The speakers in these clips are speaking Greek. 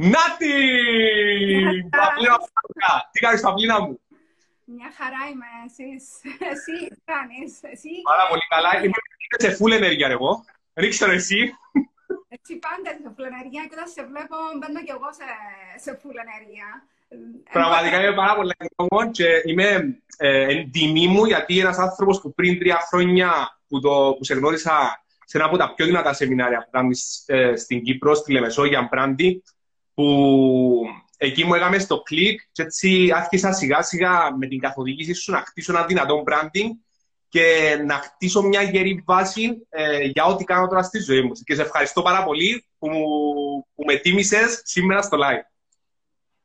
Νάτι! Τι κάνεις παυλίνα μου; Μια χαρά είμαι. Εσείς, εσύ τι κάνεις. Εσύ... Πάρα πολύ καλά. Είμαι σε full ενέργεια εγώ. Ρίξτε το εσύ. Έτσι πάντα σε full ενέργεια και όταν σε βλέπω μπαίνω κι εγώ σε, σε full ενέργεια. Πραγματικά είμαι πάρα πολύ ευγνώμων και είμαι ε, εν τιμή μου γιατί ένας άνθρωπος που πριν τρία χρόνια που, το, που σε γνώρισα σε ένα από τα πιο δυνατά σεμινάρια που κάνεις ε, στην Κύπρο, στη Λεμεσό για branding, που εκεί μου έκαμε στο κλικ και έτσι άρχισα σιγά σιγά με την καθοδήγηση σου να χτίσω ένα δυνατό branding και να χτίσω μια γερή βάση ε, για ό,τι κάνω τώρα στη ζωή μου. Και σε ευχαριστώ πάρα πολύ που, που με τίμησες σήμερα στο live.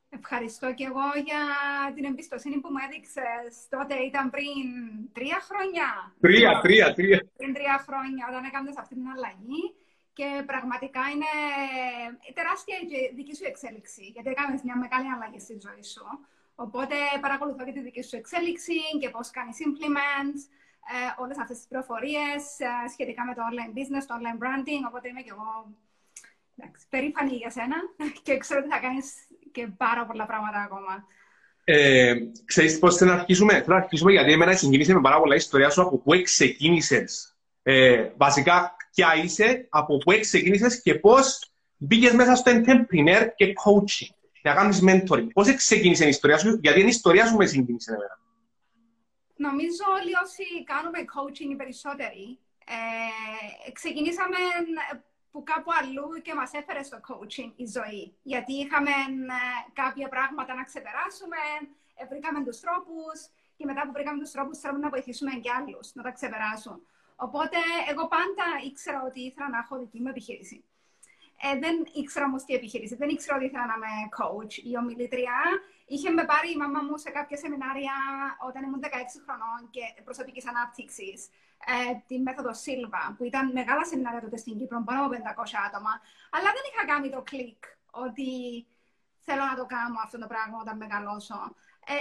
Ευχαριστώ και εγώ για την εμπιστοσύνη που μου έδειξες. Τότε ήταν πριν τρία χρόνια. Τρία, τρία, τρία. Πριν τρία χρόνια, όταν έκανες αυτή την αλλαγή και πραγματικά είναι τεράστια η δική σου εξέλιξη, γιατί έκανες μια μεγάλη αλλαγή στη ζωή σου. Οπότε παρακολουθώ και τη δική σου εξέλιξη και πώς κάνεις implements, ε, όλες αυτές τις πληροφορίες ε, σχετικά με το online business, το online branding, οπότε είμαι και εγώ εντάξει, περήφανη για σένα και ξέρω ότι θα κάνεις και πάρα πολλά πράγματα ακόμα. Ε, ξέρεις πώς θα αρχίσουμε; Θέλω να αρχίσουμε γιατί εμένα συγκίνησε με πάρα πολλά ιστορία σου από πού ξεκίνησες. Ε, βασικά ποια είσαι, από πού ξεκίνησε και πώς μπήκες μέσα στο entrepreneur και coaching. Να κάνεις mentoring. Πώς ξεκίνησε η ιστορία σου, γιατί είναι η ιστορία σου με συγκίνησε εμένα. Νομίζω όλοι όσοι κάνουμε coaching οι περισσότεροι, ε, ξεκινήσαμε που κάπου αλλού και μας έφερε στο coaching η ζωή. Γιατί είχαμε ε, κάποια πράγματα να ξεπεράσουμε, ε, βρήκαμε τους τρόπους και μετά που βρήκαμε τους τρόπους θέλουμε να βοηθήσουμε και άλλους να τα ξεπεράσουν. Οπότε εγώ πάντα ήξερα ότι ήθελα να έχω δική μου επιχείρηση. Ε, δεν ήξερα όμως τι επιχείρηση. Δεν ήξερα ότι ήθελα να είμαι coach ή ομιλήτρια. Είχε με πάρει η μαμά μου σε κάποια σεμινάρια όταν ήμουν 16 χρονών και προσωπικής ανάπτυξης. Ε, τη μέθοδο Silva, που ήταν μεγάλα σεμινάρια τότε στην Κύπρο, πάνω από 500 άτομα. Αλλά δεν είχα κάνει το κλικ ότι θέλω να το κάνω αυτό το πράγμα όταν μεγαλώσω.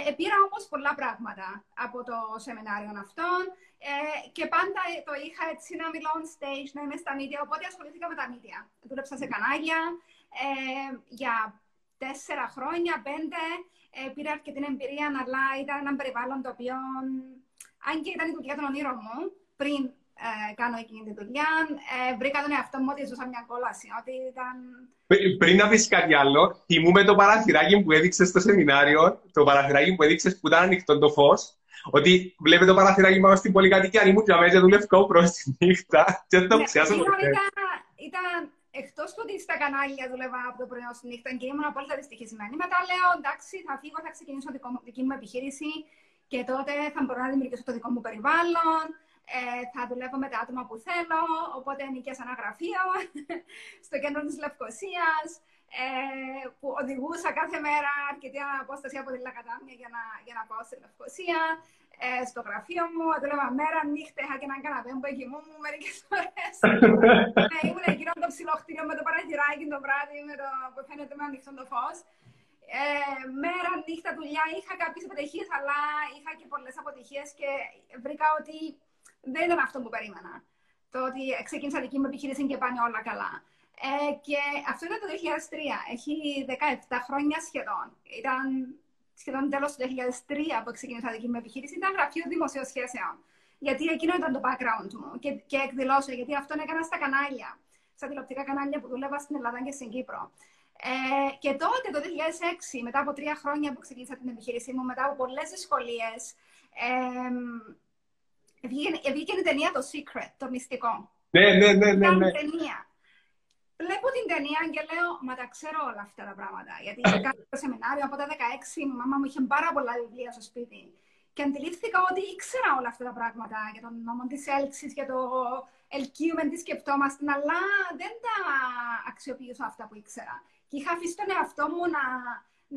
Ε, πήρα όμως πολλά πράγματα από το σεμινάριο αυτόν ε, και πάντα το είχα έτσι να μιλώ on stage, να είμαι στα media, οπότε ασχολήθηκα με τα media. Δούλεψα σε κανάλια ε, για τέσσερα χρόνια, πέντε. Ε, πήρα αρκετή εμπειρία, αλλά ήταν ένα περιβάλλον το οποίο, αν και ήταν η δουλειά των ονείρων μου, πριν ε, κάνω εκείνη τη δουλειά, ε, βρήκα τον εαυτό μου ότι ζούσα μια κόλαση. Ότι ήταν... Πριν να πεις κάτι άλλο, θυμούμε το παραθυράκι που έδειξες στο σεμινάριο, το παραθυράκι που έδειξες που ήταν ανοιχτό το φως, ότι βλέπετε το παραθυράκι πάνω στην πολυκατοικία, αν ήμουν για μέσα δουλεύω προς τη νύχτα. Και δεν το ναι, ξέχασα ποτέ. Ήταν, εκτός του ότι στα κανάλια δούλευα από το πρωί ως τη νύχτα και ήμουν απόλυτα δυστυχισμένη. Μετά λέω εντάξει, θα φύγω, θα ξεκινήσω δικό, δική μου επιχείρηση και τότε θα μπορώ να δημιουργήσω το δικό μου περιβάλλον ε, θα δουλεύω με τα άτομα που θέλω, οπότε νοικιάσα ένα γραφείο στο κέντρο της Λευκοσίας, ε, που οδηγούσα κάθε μέρα αρκετή απόσταση από τη Λακατάμια για να, για να πάω στη Λευκοσία, ε, στο γραφείο μου, δούλευα μέρα, νύχτα, είχα και έναν καναπέ που μου μερικές φορές. ε, ήμουν εκείνο το ψηλό κτίριο με το παραγυράκι το βράδυ, με το, που φαίνεται με ανοιχτό το φως. Ε, μέρα, νύχτα, δουλειά, είχα κάποιες επιτυχίες, αλλά είχα και πολλές αποτυχίες και βρήκα ότι δεν ήταν αυτό που περίμενα. Το ότι ξεκίνησα δική μου επιχείρηση και πάνε όλα καλά. Ε, και αυτό ήταν το 2003. Έχει 17 χρόνια σχεδόν. Ήταν σχεδόν τέλος του 2003 που ξεκίνησα δική μου επιχείρηση. Ήταν γραφείο δημοσίων σχέσεων. Γιατί εκείνο ήταν το background μου και, και εκδηλώσω, γιατί αυτό έκανα στα κανάλια, στα τηλεοπτικά κανάλια που δούλευα στην Ελλάδα και στην Κύπρο. Ε, και τότε, το 2006, μετά από τρία χρόνια που ξεκίνησα την επιχείρησή μου, μετά από πολλές δυσκολίες, ε, Βγήκε η ταινία το Secret, το μυστικό. Ναι, ναι, ναι, ναι. ναι. ταινία. Βλέπω την ταινία και λέω, μα τα ξέρω όλα αυτά τα πράγματα. Γιατί είχα κάνει το σεμινάριο από τα 16, η μαμά μου είχε πάρα πολλά βιβλία στο σπίτι. Και αντιλήφθηκα ότι ήξερα όλα αυτά τα πράγματα για τον νόμο της έλξης, για το ελκύουμε, τι σκεπτόμαστε, αλλά δεν τα αξιοποιούσα αυτά που ήξερα. Και είχα αφήσει τον εαυτό μου να,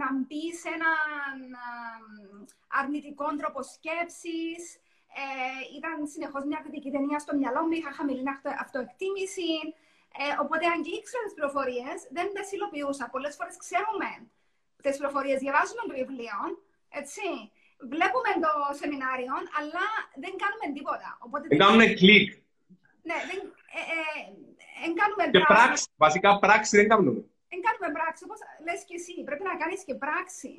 να μπει σε έναν αρνητικό τρόπο σκέψης, ε, ήταν συνεχώς μια κριτική ταινία στο μυαλό μου, είχα χαμηλή αυτοεκτίμηση. Ε, οπότε, αν και ήξερα τις πληροφορίε, δεν τις υλοποιούσα. Πολλές φορές ξέρουμε τις πληροφορίε, διαβάζουμε το βιβλίο, έτσι. Βλέπουμε το σεμινάριο, αλλά δεν κάνουμε τίποτα. Οπότε, δεν κάνουμε κλικ. Ναι, δεν, ε, ε, δεν κάνουμε Και πράξη, βασικά πράξη δεν κάνουμε. δεν κάνουμε πράξη, όπως λες και εσύ, πρέπει να κάνεις και πράξη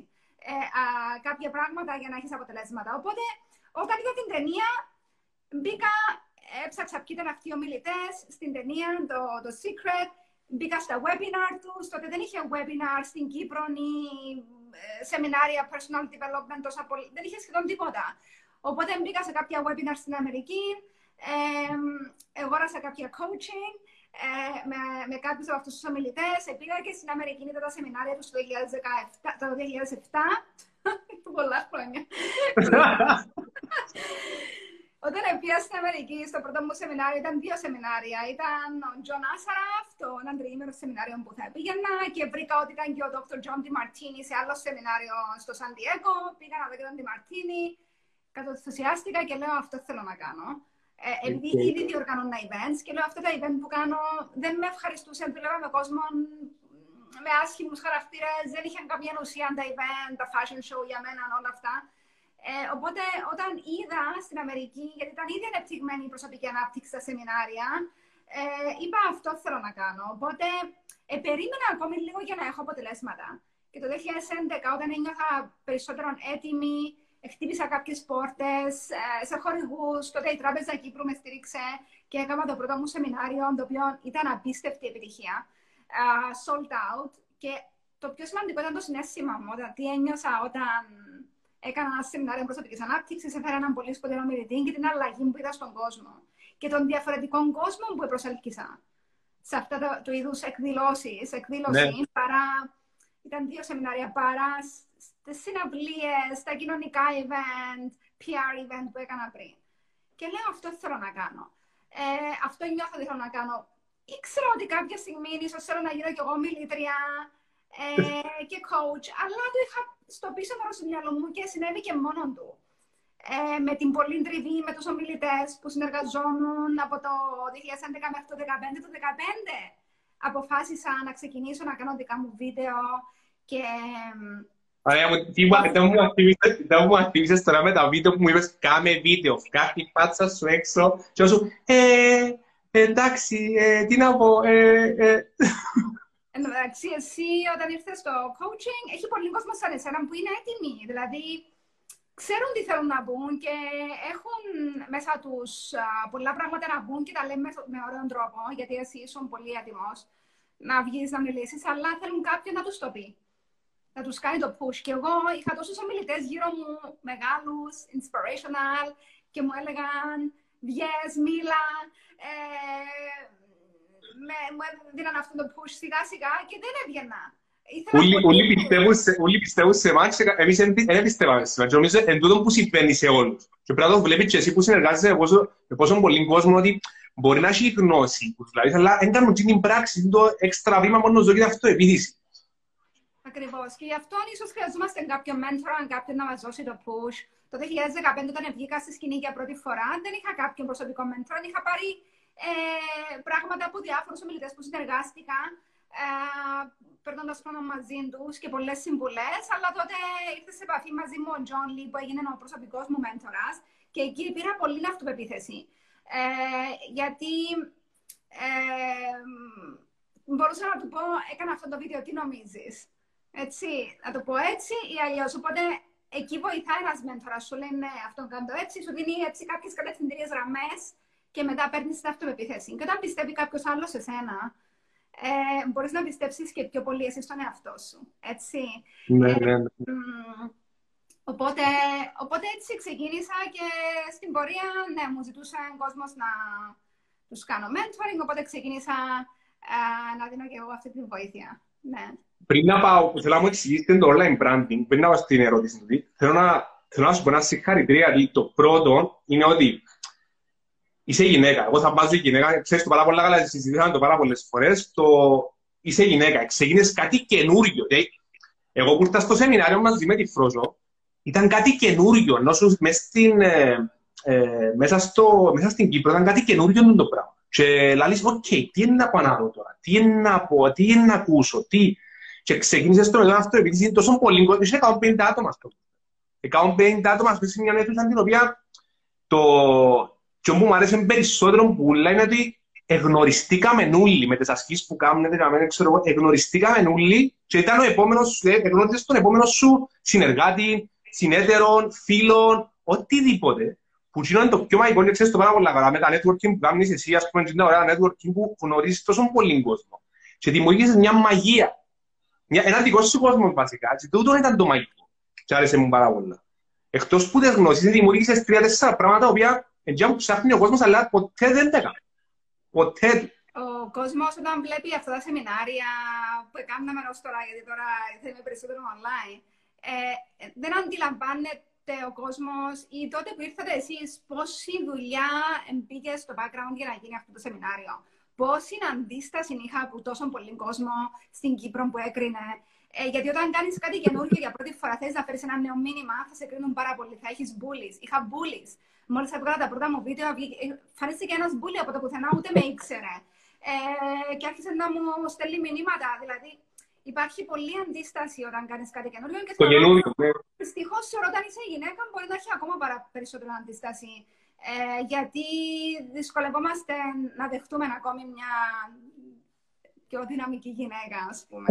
ε, α, κάποια πράγματα για να έχεις αποτελέσματα. Οπότε, όταν είδα την ταινία, μπήκα, έψαξα ποιοι ήταν αυτοί οι ομιλητές στην ταινία, το, το Secret, μπήκα στα webinar τους, τότε δεν είχε webinar στην Κύπρο ή ε, σεμινάρια personal development, τόσα πολύ, δεν είχε σχεδόν τίποτα. Οπότε μπήκα σε κάποια webinar στην Αμερική, ε, αγόρασα κάποια coaching ε, με, με κάποιους από αυτούς τους ομιλητές. Πήγα και στην Αμερική, είδα τα σεμινάρια τους το 2017, το 2007. Πολλά χρόνια. Όταν πήγα στην Αμερική, στο πρώτο μου σεμινάριο ήταν δύο σεμινάρια. Ήταν ο John Assaraf, το ένα τριήμερο σεμινάριο που θα πήγαινα και βρήκα ότι ήταν και ο Dr. John DiMartini σε άλλο σεμινάριο στο San Diego. Πήγα να δω και τον DiMartini. Κατοθουσιάστηκα και λέω αυτό θέλω να κάνω. Ε, επειδή okay. ήδη διοργανώνα events και λέω αυτά τα event που κάνω δεν με ευχαριστούσαν. Δούλευα με κόσμο με άσχημους χαρακτήρες, δεν είχαν καμία ουσία τα event, τα fashion show για μένα, όλα αυτά. Ε, οπότε όταν είδα στην Αμερική, γιατί ήταν ήδη ανεπτυγμένη η προσωπική ανάπτυξη στα σεμινάρια, ε, είπα αυτό θέλω να κάνω. Οπότε ε, περίμενα ακόμη λίγο για να έχω αποτελέσματα. Και το 2011, όταν ένιωθα περισσότερο έτοιμη, χτύπησα κάποιες πόρτες ε, σε χορηγούς. Τότε η Τράπεζα Κύπρου με στήριξε και έκανα το πρώτο μου σεμινάριο, το οποίο ήταν απίστευτη επιτυχία. Uh, sold out. Και το πιο σημαντικό ήταν το συνέστημα μου, τι ένιωσα όταν έκανα ένα σεμινάριο προσωπικής ανάπτυξης, έφερα έναν πολύ σπουδαίο μιλητή και την αλλαγή που είδα στον κόσμο. Και των διαφορετικών κόσμων που προσέλκυσα σε αυτά το, το είδους εκδηλώσεις. Εκδήλωση ναι. παρά. Ήταν δύο σεμινάρια παρά στις συναυλίες, στα κοινωνικά event, PR event που έκανα πριν. Και λέω αυτό θέλω να κάνω. Ε, αυτό νιώθω ότι θέλω να κάνω. Ήξερα ότι κάποια στιγμή ίσως θέλω να γίνω κι εγώ μιλήτρια ε, και coach, αλλά το είχα στο πίσω μέρος του μυαλού μου και συνέβη και μόνο του. Ε, με την πολύ τριβή με τους ομιλητές που συνεργαζόμουν από το 2011 μέχρι το 2015. Το 2015 αποφάσισα να ξεκινήσω να κάνω δικά μου βίντεο και Ωραία, δεν μου ακτιβίσες τώρα με τα βίντεο που μου είπες κάμε βίντεο, κάτι πάτσα σου έξω και όσο ε, εντάξει, ε, τι να πω, ε, ε. Εν τω μεταξύ, εσύ όταν ήρθες στο coaching, έχει πολύ κόσμο σαν εσένα που είναι έτοιμοι. Δηλαδή, ξέρουν τι θέλουν να μπουν και έχουν μέσα τους πολλά πράγματα να μπουν και τα λέμε με ωραίο τρόπο, γιατί εσύ ήσουν πολύ έτοιμος να βγεις να μιλήσεις, αλλά θέλουν κάποιον να τους το πει να τους κάνει το push. Και εγώ είχα τόσους ομιλητές γύρω μου, μεγάλους, inspirational, και μου έλεγαν, βγες, μίλα, ε, με, μου έδιναν αυτό το push σιγά σιγά και δεν έβγαινα. Όλοι πιστεύουν σε εμάς και εμείς δεν πιστεύαμε σε εμάς. Νομίζω εν τούτο που συμβαίνει σε όλους. Και πρέπει να το βλέπεις και εσύ που συνεργάζεσαι με πόσο πολύ κόσμο ότι μπορεί να έχει γνώση, δηλαδή, αλλά δεν κάνουν την πράξη, το έξτρα βήμα μόνος ζωής αυτοεπίδηση. Ακριβώς. Και γι' αυτό ίσως χρειαζόμαστε κάποιον mentor, κάποιον να μας δώσει το push. Το 2015, όταν βγήκα στη σκηνή για πρώτη φορά, δεν είχα κάποιον προσωπικό mentor. Είχα πάρει ε, πράγματα από διάφορους ομιλητές που συνεργάστηκα, ε, παίρνοντα χρόνο μαζί τους και πολλές συμβουλές. Αλλά τότε ήρθε σε επαφή μαζί μου ο John Lee, που έγινε ο προσωπικός μου mentor. Και εκεί πήρα πολύ αυτοπεποίθηση. Ε, γιατί ε, μπορούσα να του πω, έκανα αυτό το βίντεο, τι νομίζεις; Έτσι, να το πω έτσι ή αλλιώς. Οπότε εκεί βοηθάει ένας μέντορας. Σου λέει ναι, αυτόν κάνω έτσι, σου δίνει έτσι κάποιες κατευθυντήριες γραμμές και μετά παίρνεις την αυτοπεποίθηση. Και όταν πιστεύει κάποιος άλλος σε σένα, ε, μπορείς να πιστέψεις και πιο πολύ εσύ στον εαυτό σου. Έτσι. Ναι, ναι, ναι. οπότε, οπότε έτσι ξεκίνησα και στην πορεία, ναι, μου ζητούσε ο κόσμος να τους κάνω mentoring, οπότε ξεκίνησα ε, να δίνω και εγώ αυτή τη βοήθεια. Ναι πριν να πάω, που θέλω να μου εξηγήσετε το online branding, πριν να πάω στην ερώτηση του, θέλω να, θέλω να σου πω ένα συγχαρητήρια, γιατί το πρώτο είναι ότι είσαι γυναίκα. Εγώ θα βάζω γυναίκα, ξέρεις το πάρα πολλά καλά, συζητήσαμε το πάρα πολλές φορές, το είσαι γυναίκα, ξεκίνησες κάτι καινούριο. Δηλαδή, εγώ που ήρθα στο σεμινάριο μαζί με τη Φρόζο, ήταν κάτι καινούριο, ενώ μέσα στην, ε, ε, μέσα, στο, μέσα στην Κύπρο ήταν κάτι καινούριο το πράγμα. Και λάλης, ok, okay, τι είναι να πάω να δω τώρα, τι είναι να πω, τι είναι να ακούσω, τι, και ξεκίνησες στο μεγάλο αυτό επειδή είναι τόσο πολύ κόσμο. Είχε 150 άτομα αυτό. 150 άτομα σε μια αίθουσα την οποία το και που μου αρέσει περισσότερο που είναι ότι εγνωριστήκαμε όλοι με τις ασκήσεις που κάνουμε, δεν ξέρω εγώ, εγνωριστήκαμε όλοι και ήταν ο επόμενος σου, εγνώρισες τον επόμενο σου συνεργάτη, συνέτερων, φίλων, οτιδήποτε. Που είναι το πιο μαγικό, ξέρεις το πάρα πολλά καλά, με τα networking που κάνεις εσύ, ας πούμε, είναι ωραία networking που γνωρίζεις τόσο πολύ κόσμο. Και δημιουργήσεις μια μαγεία. Μια, ένα δικό σου κόσμο βασικά. Και τούτο ήταν το μαγικό. Και άρεσε μου πάρα πολλά. Εκτός που δεν γνώσεις, δημιουργήσεις τρία-τέσσερα πράγματα, τα οποία εντιά που ψάχνει ο κόσμος, αλλά ποτέ δεν τα έκανε. Ποτέ. Ο κόσμος όταν βλέπει αυτά τα σεμινάρια που κάναμε ω τώρα, γιατί τώρα θέλουμε περισσότερο online, ε, δεν αντιλαμβάνεται ο κόσμος ή τότε που ήρθατε εσείς πόση δουλειά μπήκε στο background για να γίνει αυτό το σεμινάριο. Πόση αντίσταση είχα από τόσο πολύ κόσμο στην Κύπρο που έκρινε. Ε, γιατί όταν κάνεις κάτι καινούργιο για πρώτη φορά, θες να φέρεις ένα νέο μήνυμα, θα σε κρίνουν πάρα πολύ. Θα έχεις bullies. Είχα bullies. Μόλις έβγαλα τα πρώτα μου βίντεο, φανίστηκε ένας μπουλί από το πουθενά, ούτε με ήξερε. Ε, και άρχισε να μου στέλνει μηνύματα. Δηλαδή, υπάρχει πολλή αντίσταση όταν κάνεις κάτι καινούριο. Και το καινούριο, ναι. Δυστυχώς, όταν είσαι γυναίκα, μπορεί να έχει ακόμα παρα, περισσότερο αντίσταση. Ε, γιατί δυσκολευόμαστε να δεχτούμε ακόμη μια πιο δυναμική γυναίκα, ας πούμε.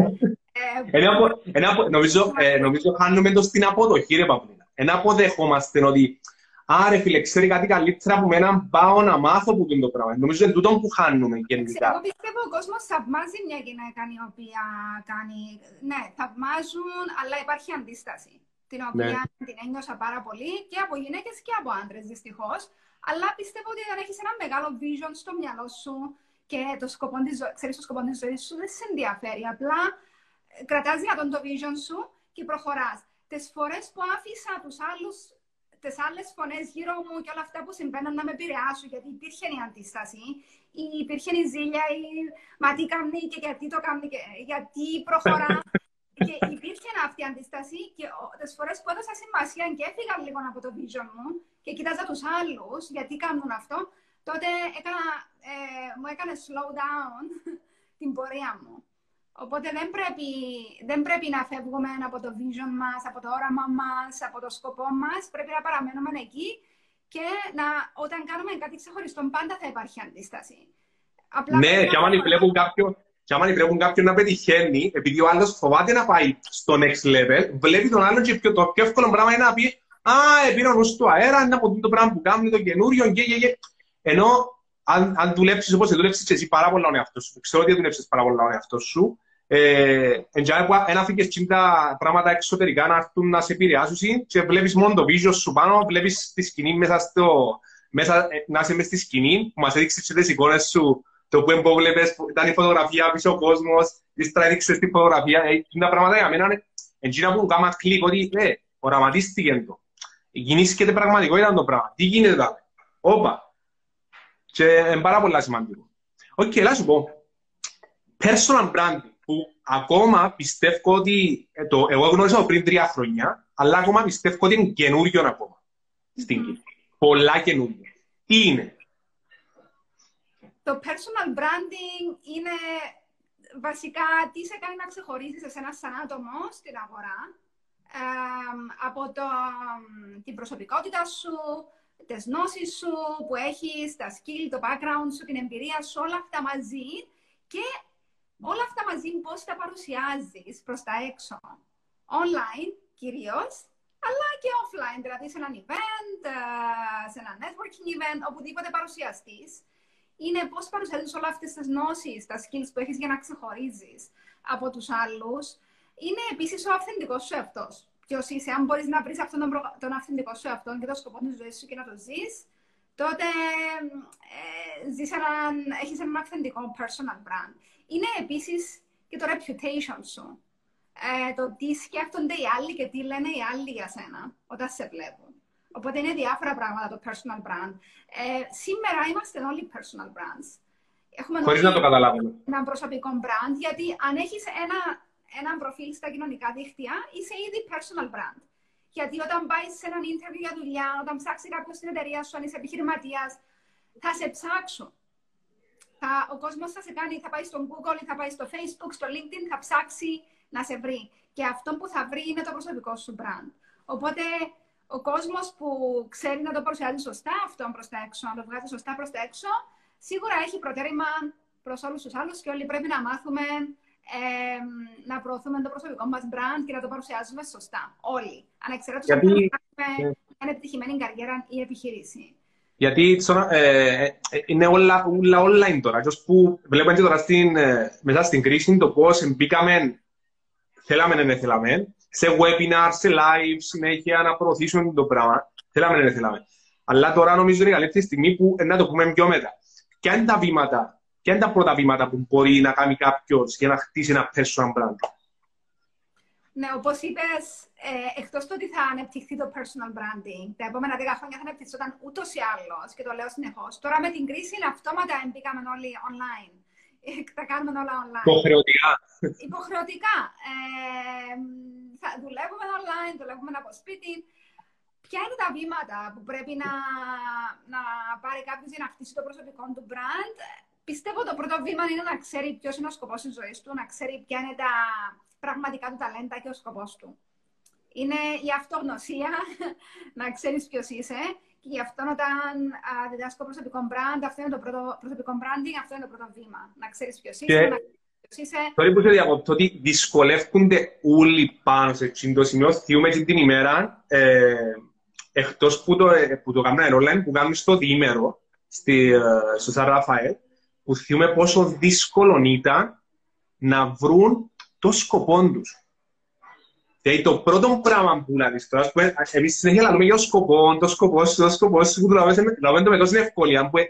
Ε, ένα, ένα, νομίζω, ε, νομίζω χάνουμε το στην αποδοχή, ρε Παυλίνα. Ένα αποδεχόμαστε ότι Άρα, φίλε, ξέρει κάτι καλύτερα από μένα, πάω να μάθω που είναι το πράγμα. Νομίζω είναι τούτο που χάνουμε γενικά. Εγώ πιστεύω ο κόσμος θαυμάζει μια γυναίκα η οποία κάνει. Ναι, θαυμάζουν, αλλά υπάρχει αντίσταση. Την οποία ναι. την ένιωσα πάρα πολύ και από γυναίκες και από άντρες, δυστυχώς. Αλλά πιστεύω ότι αν έχεις ένα μεγάλο vision στο μυαλό σου και το σκοπό της ζω... ξέρεις το σκοπό της ζωής σου, δεν σε ενδιαφέρει. Απλά ε, κρατάς τον το vision σου και προχωράς. Τις φορές που άφησα τους άλλους τις άλλες φωνές γύρω μου και όλα αυτά που συμβαίνουν να με επηρεάσουν, γιατί υπήρχε η αντίσταση, ή υπήρχε η ζήλια, ή μα τι κάνει και γιατί το κάνει, και γιατί προχωρά. και υπήρχε αυτή η αντίσταση και τις φορές που έδωσα σημασία και έφυγα λίγο από το vision μου και κοιτάζα τους άλλους γιατί κάνουν αυτό, τότε έκανα, ε, μου έκανε slow down την πορεία μου. Οπότε δεν πρέπει, δεν πρέπει να φεύγουμε από το vision μας, από το όραμα μας, από το σκοπό μας. Πρέπει να παραμένουμε εκεί και να, όταν κάνουμε κάτι ξεχωριστό πάντα θα υπάρχει αντίσταση. Απλά ναι, και άμα βλέπουν κάποιον, και άμα βλέπουν κάποιον να πετυχαίνει, επειδή ο άλλος φοβάται να πάει στο next level, βλέπει τον άλλον και πιο, το πιο εύκολο πράγμα είναι να πει «Α, επήρε ο του αέρα, είναι από το πράγμα που κάνει, το καινούριο, και, και, και». Ενώ αν, αν δουλέψεις όπως δουλέψεις εσύ πάρα πολλά ο εαυτός σου, ξέρω ότι δουλέψεις πάρα πολλά ο εαυτός σου, ε, ένα φύγεις τα πράγματα εξωτερικά να έρθουν να σε επηρεάσουν και βλέπεις μόνο το βίζιο σου πάνω, βλέπεις τη σκηνή μέσα στο... Μέσα, ε, να είσαι μέσα στη σκηνή, που μας έδειξες τις εικόνες σου, το που έμποβλεπες, που ήταν η φωτογραφία πίσω ο κόσμος, ύστερα έδειξες τη φωτογραφία. Ε, τα πράγματα για μένα είναι εν τζείνα που κάμαν κλικ ότι ε, οραματίστηκε το. Γεννήσκεται πραγματικότητα το πράγμα. Τι γίνεται εδώ. Όπα. Και είναι πάρα πολύ σημαντικό. Ok, okay, σου πω. Personal branding που ακόμα πιστεύω ότι ε, το, εγώ γνώρισα πριν τρία χρόνια, αλλά ακόμα πιστεύω ότι είναι καινούριο ακόμα στην Κύπρο. Πολλά καινούριο. Τι είναι; Το personal branding είναι βασικά τι σε κάνει να ξεχωρίσεις εσένα σαν άτομο στην αγορά από το, την προσωπικότητα σου, τις γνώσεις σου που έχεις, τα skill, το background σου, την εμπειρία σου, όλα αυτά μαζί και όλα αυτά μαζί πώς τα παρουσιάζεις προς τα έξω; Online κυρίως, αλλά και offline, δηλαδή σε ένα event, ε, σε ένα networking event, οπουδήποτε παρουσιαστείς. Είναι πώς παρουσιάζεις όλα αυτές τις γνώσεις, τα skills που έχεις για να ξεχωρίζεις από τους άλλους. Είναι επίσης ο αυθεντικός σου εαυτός. Ποιος είσαι, αν μπορείς να βρεις αυτόν τον, προ... τον αυθεντικό σου εαυτό και το σκοπό της ζωής σου και να το ζεις, τότε ε, ζεις έναν, έχεις έναν αυθεντικό personal brand είναι επίσης και το reputation σου. Ε, το τι σκέφτονται οι άλλοι και τι λένε οι άλλοι για σένα όταν σε βλέπουν. Οπότε είναι διάφορα πράγματα το personal brand. Ε, σήμερα είμαστε όλοι personal brands. Έχουμε Χωρίς να το καταλάβουμε. Ένα προσωπικό brand, γιατί αν έχεις ένα, ένα προφίλ στα κοινωνικά δίκτυα, είσαι ήδη personal brand. Γιατί όταν πάεις σε έναν interview για δουλειά, όταν ψάξεις κάποιο στην εταιρεία σου, αν είσαι επιχειρηματίας, θα σε ψάξουν θα, ο κόσμος θα σε κάνει, θα πάει στο Google, θα πάει στο Facebook, στο LinkedIn, θα ψάξει να σε βρει. Και αυτό που θα βρει είναι το προσωπικό σου brand. Οπότε ο κόσμος που ξέρει να το παρουσιάζει σωστά, αυτό προς τα έξω, να το βγάζει σωστά προς τα έξω, Σίγουρα έχει προτέρημα προς όλους τους άλλους και όλοι πρέπει να μάθουμε ε, να προωθούμε το προσωπικό μας brand και να το παρουσιάζουμε σωστά. Όλοι. Ανεξαρτήτω Γιατί... αν κάνουμε μια επιτυχημένη καριέρα ή επιχείρηση. Γιατί ε, ε, είναι όλα, όλα online τώρα. Και που βλέπουμε και τώρα στην, ε, μέσα στην κρίση το πώς μπήκαμε, θέλαμε να δεν θέλαμε, σε webinars, σε live, συνέχεια να προωθήσουμε το πράγμα. Θέλαμε να δεν θέλαμε. Αλλά τώρα νομίζω είναι η καλύτερη στιγμή που να το πούμε πιο μετά. Ποια είναι τα βήματα, ποια είναι τα πρώτα βήματα που μπορεί να κάνει κάποιος για να χτίσει ένα personal brand; Ναι, όπως είπες, ε, εκτός του ότι θα ανεπτυχθεί το personal branding, τα επόμενα 10 χρόνια θα ανεπτυχθόταν ούτως ή άλλως και το λέω συνεχώς. Τώρα με την κρίση είναι αυτόματα μπήκαμε όλοι online. Τα κάνουμε όλα online. Υποχρεωτικά. Υποχρεωτικά. Ε, θα δουλεύουμε online, δουλεύουμε από σπίτι. Ποια είναι τα βήματα που πρέπει να, να πάρει κάποιος για να χτίσει το προσωπικό του brand; Πιστεύω το πρώτο βήμα είναι να ξέρει ποιος είναι ο σκοπός της ζωής του, να ξέρει ποια είναι τα πραγματικά του ταλέντα και ο σκοπός του. Είναι η αυτογνωσία, να ξέρεις ποιος είσαι. Και γι' αυτό όταν διδάσκω προσωπικό brand, αυτό είναι το πρώτο προσωπικό branding, αυτό είναι το πρώτο βήμα. Να ξέρεις ποιος είσαι, και... να ποιος είσαι. Τώρα που σε διακοπτώ ότι δυσκολεύονται όλοι πάνω σε αυτό το σημείο, θυμούμε την ημέρα, ε, εκτός που το, ε, που το κάνουμε online, που κάνουμε στο διήμερο, στη, ε, στο Σαν Ραφαέλ, που θυμούμε πόσο δύσκολο ήταν να βρουν το σκοπό τους. Δηλαδή το πρώτο πράγμα που λάβεις τώρα, που εμείς συνέχεια λέμε για το σκοπό, το σκοπό σου, το σκοπό σου, που το λάβουμε με τόση ευκολία, που ε,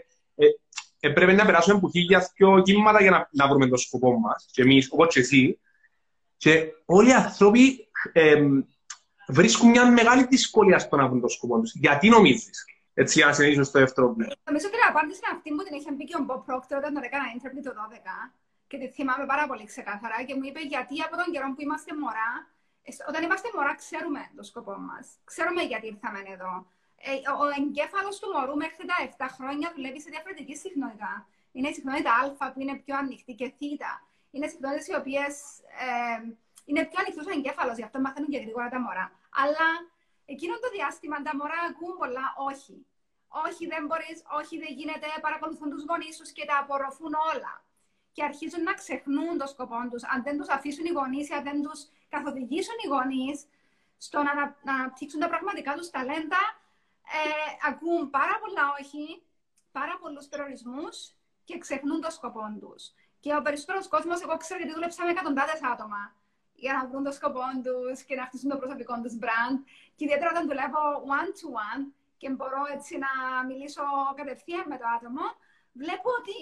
ε, πρέπει να περάσουμε από χίλια πιο κύματα για να, να βρούμε το σκοπό μας, και εμείς, όπως και εσύ. Και όλοι οι άνθρωποι ε, βρίσκουν μια μεγάλη δυσκολία στο να βρουν το σκοπό τους. Γιατί νομίζεις, έτσι για να συνεχίσω στο δεύτερο πλέον. Νομίζω ότι η απάντηση είναι αυτή που την είχε πει και ο Bob Proctor όταν το έκανα interview το 12 και τη θυμάμαι πάρα πολύ ξεκάθαρα και μου είπε γιατί από τον καιρό που είμαστε μωρά, όταν είμαστε μωρά ξέρουμε το σκοπό μας. Ξέρουμε γιατί ήρθαμε εδώ. Ε, ο εγκέφαλος του μωρού μέχρι τα 7 χρόνια δουλεύει σε διαφορετική συχνότητα. Είναι η συχνότητα Α που είναι πιο ανοιχτή και Θ. Είναι συχνότητες οι οποίες ε, είναι πιο ανοιχτός ο εγκέφαλος, γι' αυτό μαθαίνουν και γρήγορα τα μωρά. Αλλά εκείνο το διάστημα τα μωρά ακούν πολλά όχι. Όχι, δεν μπορείς, όχι, δεν γίνεται, παρακολουθούν τους γονείς τους και τα απορροφούν όλα και αρχίζουν να ξεχνούν το σκοπό τους. Αν δεν τους αφήσουν οι γονείς ή αν δεν τους καθοδηγήσουν οι γονείς στο να, να αναπτύξουν τα πραγματικά τους ταλέντα, ε, ακούν πάρα πολλά όχι, πάρα πολλούς περιορισμού και ξεχνούν το σκοπό τους. Και ο περισσότερος κόσμος, εγώ ξέρω γιατί δούλεψα με εκατοντάδες άτομα για να βρουν το σκοπό τους και να χτίσουν το προσωπικό τους brand. Και ιδιαίτερα όταν δουλεύω one-to-one και μπορώ έτσι να μιλήσω κατευθείαν με το άτομο, βλέπω ότι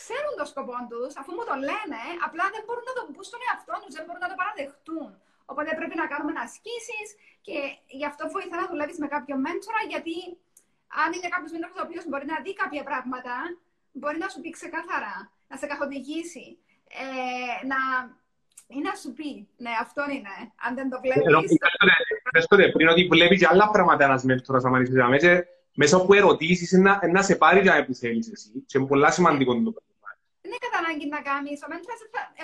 ξέρουν το σκοπό τους, αφού μου το λένε, απλά δεν μπορούν να το πούν στον εαυτό τους, δεν μπορούν να το παραδεχτούν. Οπότε πρέπει να κάνουμε ασκήσει και γι' αυτό βοηθά να δουλεύεις με κάποιον μέντορα, γιατί αν είναι κάποιος μέντορα ο οποίος μπορεί να δει κάποια πράγματα, μπορεί να σου πει ξεκάθαρα, να σε καθοδηγήσει, ε, να ή να σου πει, ναι, αυτό είναι, αν δεν το βλέπεις... Πες το πριν ότι βλέπει και άλλα πράγματα ένας μέντορας, αν είσαι μέσα από ερωτήσεις, να, να σε πάρει για να επιθέλεις εσύ. Και είναι πολύ σημαντικό το πράγμα δεν είναι κατά ανάγκη να κάνει. Ο μέντορα,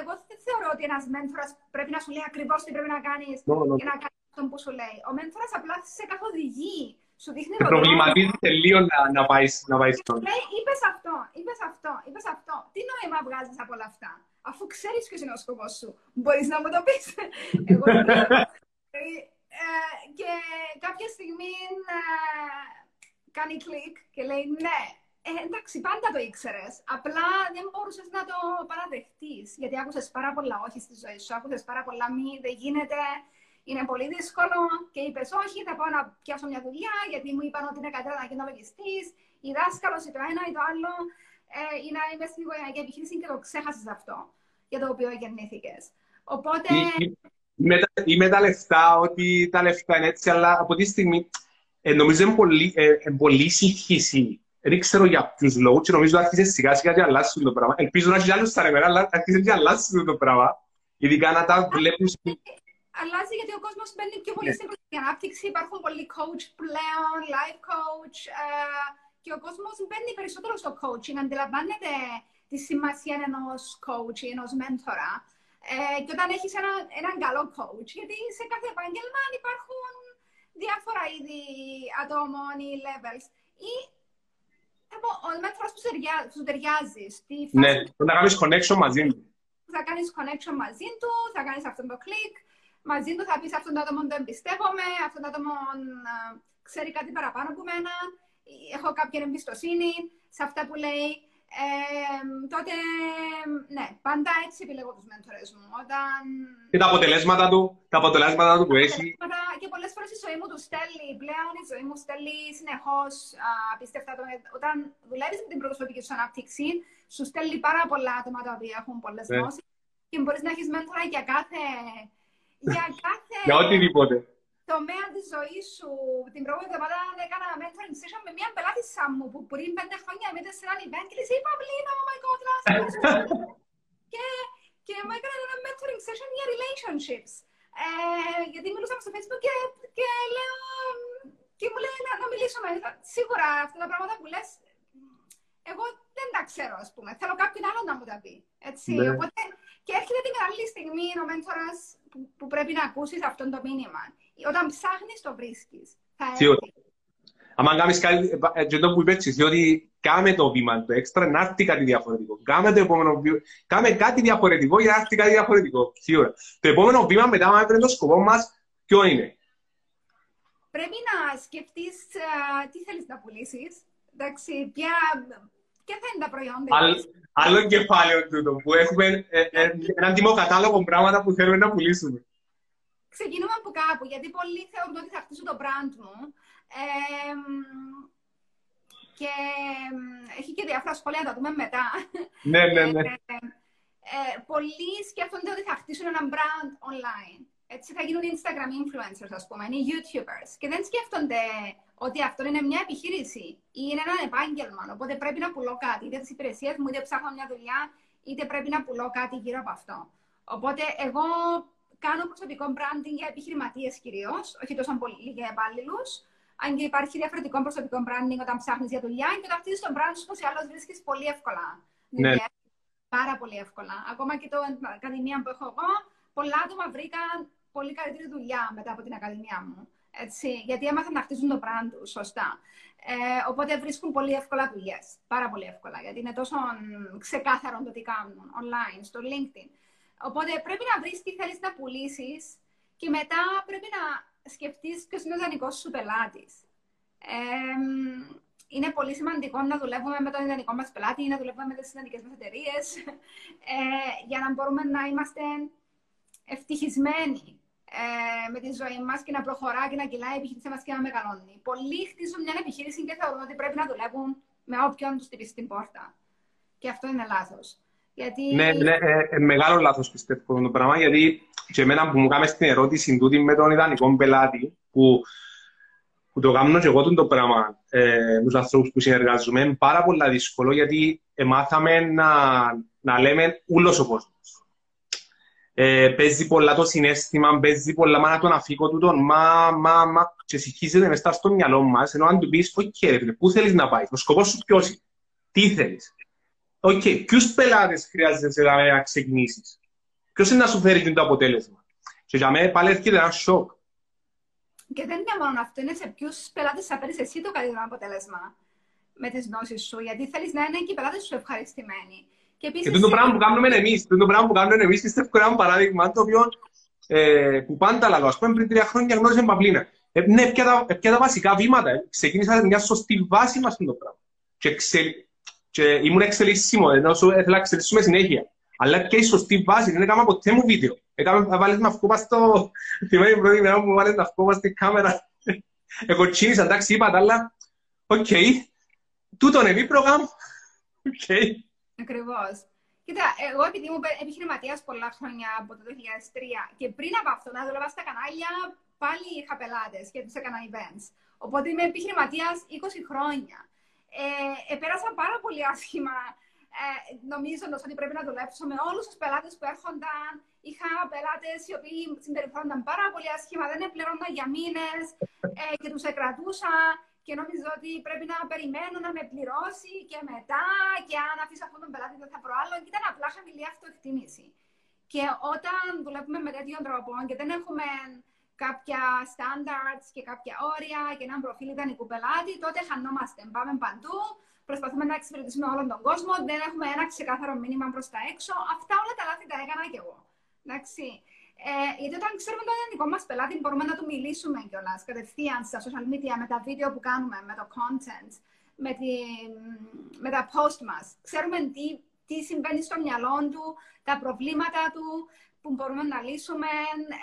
εγώ δεν θεωρώ ότι ένας μέντορα πρέπει να σου λέει ακριβώς τι πρέπει να κάνεις no, no. για να κάνεις αυτό που σου λέει. Ο μέντορα απλά σε καθοδηγεί. Σου δείχνει το προβληματίζεται λίγο να, να πάει να πάει στον. Λέει, είπες αυτό, είπες αυτό, είπες αυτό. Τι νόημα βγάζεις από όλα αυτά. Αφού ξέρεις ποιος είναι ο σκοπός σου, μπορείς να μου το πεις. εγώ ε, και κάποια στιγμή ε, κάνει κλικ και λέει ναι, ε, εντάξει, πάντα το ήξερες. Απλά δεν μπορούσες να το παραδεχτείς. Γιατί άκουσες πάρα πολλά όχι στη ζωή σου. Άκουσες πάρα πολλά μη, δεν γίνεται. Είναι πολύ δύσκολο. Και είπες, Όχι, θα πάω να πιάσω μια δουλειά, γιατί μου είπαν ότι είναι καλύτερα να γίνω λογιστής, ή δάσκαλος, ή το ένα ή το άλλο. Ε, ή να είμαι στην οικογενειακή επιχείρηση και το ξέχασες αυτό για το οποίο γεννήθηκες. Οπότε. Ή με, τα λεφτά, ότι τα λεφτά είναι έτσι, αλλά από τη στιγμή ε, νομίζω είναι πολύ, ε, πολύ συγχύση δεν ξέρω για ποιους λόγους και νομίζω ότι άρχισε σιγά σιγά και αλλάσει το πράγμα. Ελπίζω να έχει άλλους στα ρεμένα, αλλά άρχισε και αλλάσει το πράγμα. Ειδικά να τα βλέπουν... Αλλάζει γιατί ο κόσμος μπαίνει πιο πολύ στην προσωπική ανάπτυξη. Υπάρχουν πολλοί coach πλέον, life coach ε, και ο κόσμος μπαίνει περισσότερο στο coaching. Αντιλαμβάνεται τη σημασία ενός coach ή ενός μέντορα. Ε, και όταν έχεις ένα, έναν καλό coach, γιατί σε κάθε επάγγελμα υπάρχουν διάφορα είδη ατόμων ή levels. Ή ο μέτρος που σου ταιριάζεις. Ναι, να κάνεις connection μαζί του. Θα κάνεις connection μαζί του, θα κάνεις αυτό το κλικ, μαζί του θα πεις αυτόν το άτομο το εμπιστεύομαι, αυτόν το άτομο ξέρει κάτι παραπάνω από μένα, έχω κάποια εμπιστοσύνη σε αυτά που λέει. Ε, τότε, ναι, πάντα έτσι επιλέγω τους μέντορες μου. Όταν... Και τα αποτελέσματα του, τα αποτελέσματα του που έχει. Και πολλές φορές η ζωή μου του στέλνει, πλέον η ζωή μου στέλνει συνεχώς απίστευτα. Όταν δουλεύεις με την προσωπική σου ανάπτυξη, σου στέλνει πάρα πολλά άτομα τα οποία έχουν πολλές ναι. γνώσεις και μπορείς να έχεις μέντορα για κάθε... Για κάθε... για οτιδήποτε τομέα της ζωής σου. Την πρώτη εβδομάδα έκανα mentoring session με μια πελάτησα μου που πριν πέντε χρόνια με σε ένα event και της είπα Παυλίνα, oh my god, και, και μου έκανε ένα mentoring session για relationships. Ε, γιατί μιλούσαμε στο facebook και, και λέω και μου λέει να, να μιλήσουμε. Σίγουρα αυτά τα πράγματα που λες εγώ δεν τα ξέρω, ας πούμε. Θέλω κάποιον άλλο να μου τα πει. Έτσι. Ναι. Οπότε, και έρχεται την κατάλληλη στιγμή ο μέντορας που, που πρέπει να ακούσεις αυτό το μήνυμα. Όταν ψάχνεις, το βρίσκεις. Σίγουρα. Αν κάνεις κάτι, ε, και το που είπες, διότι κάμε το βήμα το έξτρα να έρθει κάτι διαφορετικό. Κάμε το επόμενο βήμα, κάμε κάτι διαφορετικό για να έρθει κάτι διαφορετικό. Σίγουρα. Το επόμενο βήμα μετά, αν έπρεπε το σκοπό μας, ποιο είναι; Πρέπει να σκεφτείς uh, τι θέλεις να πουλήσεις. Εντάξει, ποια, ποια θα είναι τα προϊόντα. Άλλο, άλλο κεφάλαιο τούτο, που έχουμε ε, ε, έναν τιμοκατάλογο πράγματα που θέλουμε να πουλήσουμε ξεκινούμε από κάπου, γιατί πολλοί θεωρούν ότι θα χτίσω το brand μου. Ε, και έχει και διάφορα σχόλια, να τα δούμε μετά. Ναι, ναι, ναι. Ε, ε, πολλοί σκέφτονται ότι θα χτίσουν ένα brand online. Έτσι θα γίνουν Instagram influencers, ας πούμε, ή YouTubers. Και δεν σκέφτονται ότι αυτό είναι μια επιχείρηση ή είναι ένα επάγγελμα. Οπότε πρέπει να πουλώ κάτι, είτε τι υπηρεσίες μου, είτε ψάχνω μια δουλειά, είτε πρέπει να πουλώ κάτι γύρω από αυτό. Οπότε εγώ κάνω προσωπικό branding για επιχειρηματίες κυρίως, όχι τόσο πολύ για υπάλληλους. Αν και υπάρχει διαφορετικό προσωπικό branding όταν ψάχνεις για δουλειά και όταν χτίζεις τον brand σου, ή άλλω βρίσκεις πολύ εύκολα. Ναι. Πάρα πολύ εύκολα. Ακόμα και το ακαδημία που έχω εγώ, πολλά άτομα βρήκαν πολύ καλύτερη δουλειά μετά από την ακαδημία μου. Έτσι, γιατί έμαθαν να χτίζουν το brand τους σωστά. Ε, οπότε βρίσκουν πολύ εύκολα δουλειές. Πάρα πολύ εύκολα. Γιατί είναι τόσο ξεκάθαρο το τι κάνουν online, στο LinkedIn. Οπότε πρέπει να βρεις τι θέλεις να πουλήσεις και μετά πρέπει να σκεφτείς ποιος είναι ο ιδανικός σου πελάτης. Ε, είναι πολύ σημαντικό να δουλεύουμε με τον ιδανικό μας πελάτη ή να δουλεύουμε με τις ιδανικές μας εταιρείες ε, για να μπορούμε να είμαστε ευτυχισμένοι ε, με τη ζωή μας και να προχωρά και να κυλάει η επιχείρηση μας και να μεγαλώνει. Πολλοί χτίζουν μια επιχείρηση και θεωρούν ότι πρέπει να δουλεύουν με όποιον τους τυπήσει την πόρτα. Και αυτό είναι λάθος. Γιατί... Ναι, ναι, ε, ε, μεγάλο λάθος πιστεύω το πράγμα, γιατί και εμένα που μου κάνεις την ερώτηση τούτη με τον ιδανικό πελάτη, που, που το κάνω και εγώ το πράγμα ε, με τους ανθρώπους που συνεργάζομαι, είναι πάρα πολύ δύσκολο, γιατί μάθαμε να, να λέμε ούλος ο κόσμος. Ε, παίζει πολλά το συναίσθημα, παίζει πολλά μα να τον αφήκω τούτο, μα, μα, μα, και συγχύζεται μέσα στο μυαλό μας, ενώ αν του πεις, ok, okay, πού θέλεις να πάεις, ο σκοπός σου ποιος είναι, τι θέλεις. Ok, okay, ποιους πελάτες χρειάζεται να ξεκινήσεις; Ποιος είναι να σου φέρει το αποτέλεσμα; Και για μένα πάλι έρχεται ένα σοκ. Και δεν είναι μόνο αυτό, είναι σε ποιους πελάτες θα φέρει εσύ το καλύτερο αποτέλεσμα με τις γνώσεις σου. Γιατί θέλεις να είναι και οι πελάτες σου ευχαριστημένοι. Και, επίσης, και το πράγμα που κάνουμε εμείς, το πράγμα που κάνουμε εμείς, πιστεύω ένα παράδειγμα το οποίο ε, που πάντα λαλό. Α πούμε πριν τρία χρόνια γνώριζε Παυλίνα. Ε, ναι, ποια τα, ποια τα βασικά βήματα. Ε. Ξεκίνησα μια σωστή βάση μας το πράγμα. Και και ήμουν εξελίσσιμο, ενώ σου ήθελα να εξελίσσουμε συνέχεια. Αλλά και η σωστή βάση, δεν έκανα ποτέ μου βίντεο. Έκανα, βάλες να βγω στο... Θυμάμαι την πρώτη μέρα μου βάλες να βγω στην κάμερα. Εγώ τσίνησα, εντάξει, είπα τα άλλα. Οκ. Τούτο είναι πρόγραμμα. Οκ. Ακριβώς. Κοίτα, εγώ επειδή ήμουν επιχειρηματίας πολλά χρόνια από το 2003 και πριν από αυτό να δούλευα στα κανάλια, πάλι είχα πελάτες και τους έκανα events. Οπότε είμαι επιχειρηματίας 20 χρόνια ε, πέρασα πάρα πολύ άσχημα ε, νομίζοντα ότι πρέπει να δουλέψω με όλους τους πελάτες που έρχονταν. Είχα πελάτες οι οποίοι συμπεριφέρονταν πάρα πολύ άσχημα, δεν επληρώνονταν για μήνες ε, και τους εκρατούσα. Και νομίζω ότι πρέπει να περιμένω να με πληρώσει και μετά. Και αν αφήσω αυτόν τον πελάτη, δεν θα προάλλω. Και ήταν απλά χαμηλή αυτοεκτίμηση. Και όταν δουλεύουμε με τέτοιον τρόπο και δεν έχουμε κάποια standards και κάποια όρια και έναν προφίλ ιδανικού πελάτη, τότε χανόμαστε. Πάμε παντού, προσπαθούμε να εξυπηρετήσουμε όλον τον κόσμο, δεν έχουμε ένα ξεκάθαρο μήνυμα προς τα έξω. Αυτά όλα τα λάθη τα έκανα κι εγώ. Εντάξει. Ε, γιατί όταν ξέρουμε τον ελληνικό μας πελάτη, μπορούμε να του μιλήσουμε κιόλας κατευθείαν στα social media με τα βίντεο που κάνουμε, με το content, με, τη, με τα post μας. Ξέρουμε τι, τι συμβαίνει στο μυαλό του, τα προβλήματα του που μπορούμε να λύσουμε,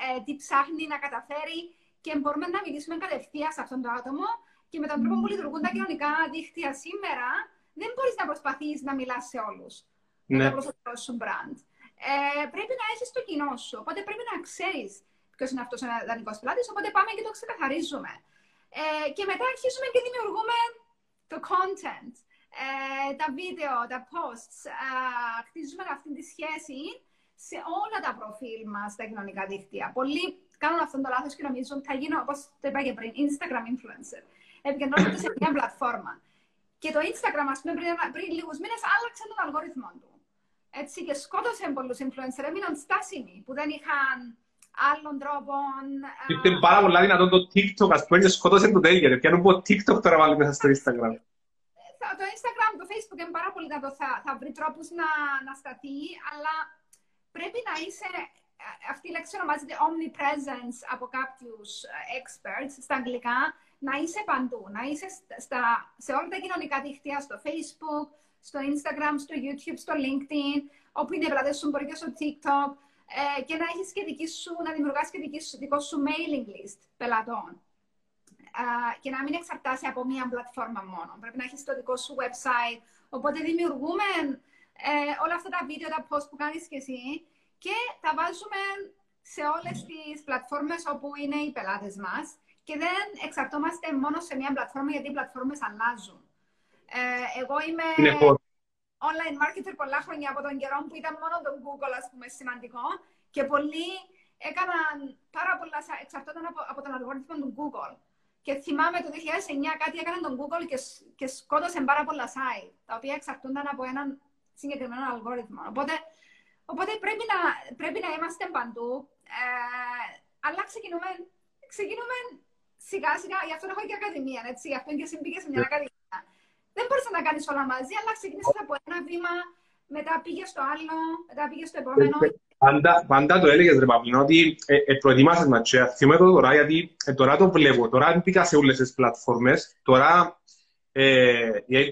ε, τι ψάχνει να καταφέρει και μπορούμε να μιλήσουμε κατευθείαν σε αυτόν τον άτομο και με τον τρόπο που λειτουργούν τα κοινωνικά δίκτυα σήμερα, δεν μπορείς να προσπαθείς να μιλάς σε όλους. Ναι. Με το προσωπικό σου brand. Ε, πρέπει να έχεις το κοινό σου. Οπότε πρέπει να ξέρεις ποιος είναι αυτός ο ιδανικό πελάτης. Οπότε πάμε και το ξεκαθαρίζουμε. Ε, και μετά αρχίζουμε και δημιουργούμε το content, ε, τα βίντεο, τα posts. Ε, χτίζουμε αυτή τη σχέση σε όλα τα προφίλ μας στα κοινωνικά δίκτυα. Πολλοί κάνουν αυτό το λάθος και νομίζουν ότι θα γίνω, όπως το είπα και πριν, Instagram influencer. Επικεντρώνονται σε μια πλατφόρμα. Και το Instagram, ας πούμε, πριν, πριν λίγους μήνες άλλαξε τον αλγόριθμό του. Έτσι, και σκότωσε πολλούς influencer, έμειναν στάσιμοι που δεν είχαν άλλων τρόπων. Είναι πάρα πολύ δυνατόν το TikTok, ας πούμε, και σκότωσε το τέλειο. Γιατί αν πω TikTok τώρα βάλει μέσα στο Instagram. Το Instagram, το Facebook είναι πάρα πολύ δυνατό. Θα, θα βρει τρόπους να, να σταθεί, αλλά πρέπει να είσαι αυτή η λέξη ονομάζεται omnipresence από κάποιους ε, experts στα αγγλικά, να είσαι παντού, να είσαι στα, σε όλα τα κοινωνικά δίκτυα, στο Facebook, στο Instagram, στο YouTube, στο LinkedIn, όπου είναι πελάτες σου, μπορεί και στο TikTok, ε, και να έχεις και δική σου, να δημιουργάς και δική σου, δικό σου mailing list πελατών. Ε, και να μην εξαρτάσαι από μία πλατφόρμα μόνο. Πρέπει να έχεις το δικό σου website. Οπότε δημιουργούμε ε, όλα αυτά τα βίντεο, τα post που κάνεις και εσύ, και τα βάζουμε σε όλες τις πλατφόρμες όπου είναι οι πελάτες μας και δεν εξαρτώμαστε μόνο σε μια πλατφόρμα γιατί οι πλατφόρμες αλλάζουν. Ε, εγώ είμαι online marketer πολλά χρόνια από τον καιρό που ήταν μόνο το Google, ας πούμε, σημαντικό και πολλοί έκαναν πάρα πολλά, εξαρτώταν από, από τον αλγόριθμο του Google. Και θυμάμαι το 2009 κάτι έκαναν τον Google και, και σκότωσαν πάρα πολλά site, τα οποία εξαρτούνταν από έναν συγκεκριμένο αλγόριθμο. Οπότε Οπότε πρέπει να, πρέπει να είμαστε παντού. Ε, αλλά ξεκινούμε, ξεκινούμε σιγά σιγά, γι' αυτό έχω και ακαδημία, έτσι, γι' αυτό και συμπήκε σε μια ναι. ακαδημία. Δεν μπορείς να τα κάνεις όλα μαζί, αλλά ξεκινήσεις από ένα βήμα, μετά πήγες στο άλλο, μετά πήγες στο επόμενο. Ε, πάντα, πάντα το έλεγες ρε Παυλίνο, ότι ε, ε, προετοιμάσες να θυμάμαι το τώρα, γιατί ε, τώρα το βλέπω, τώρα πήγα σε όλες τις πλατφόρμες, τώρα ε,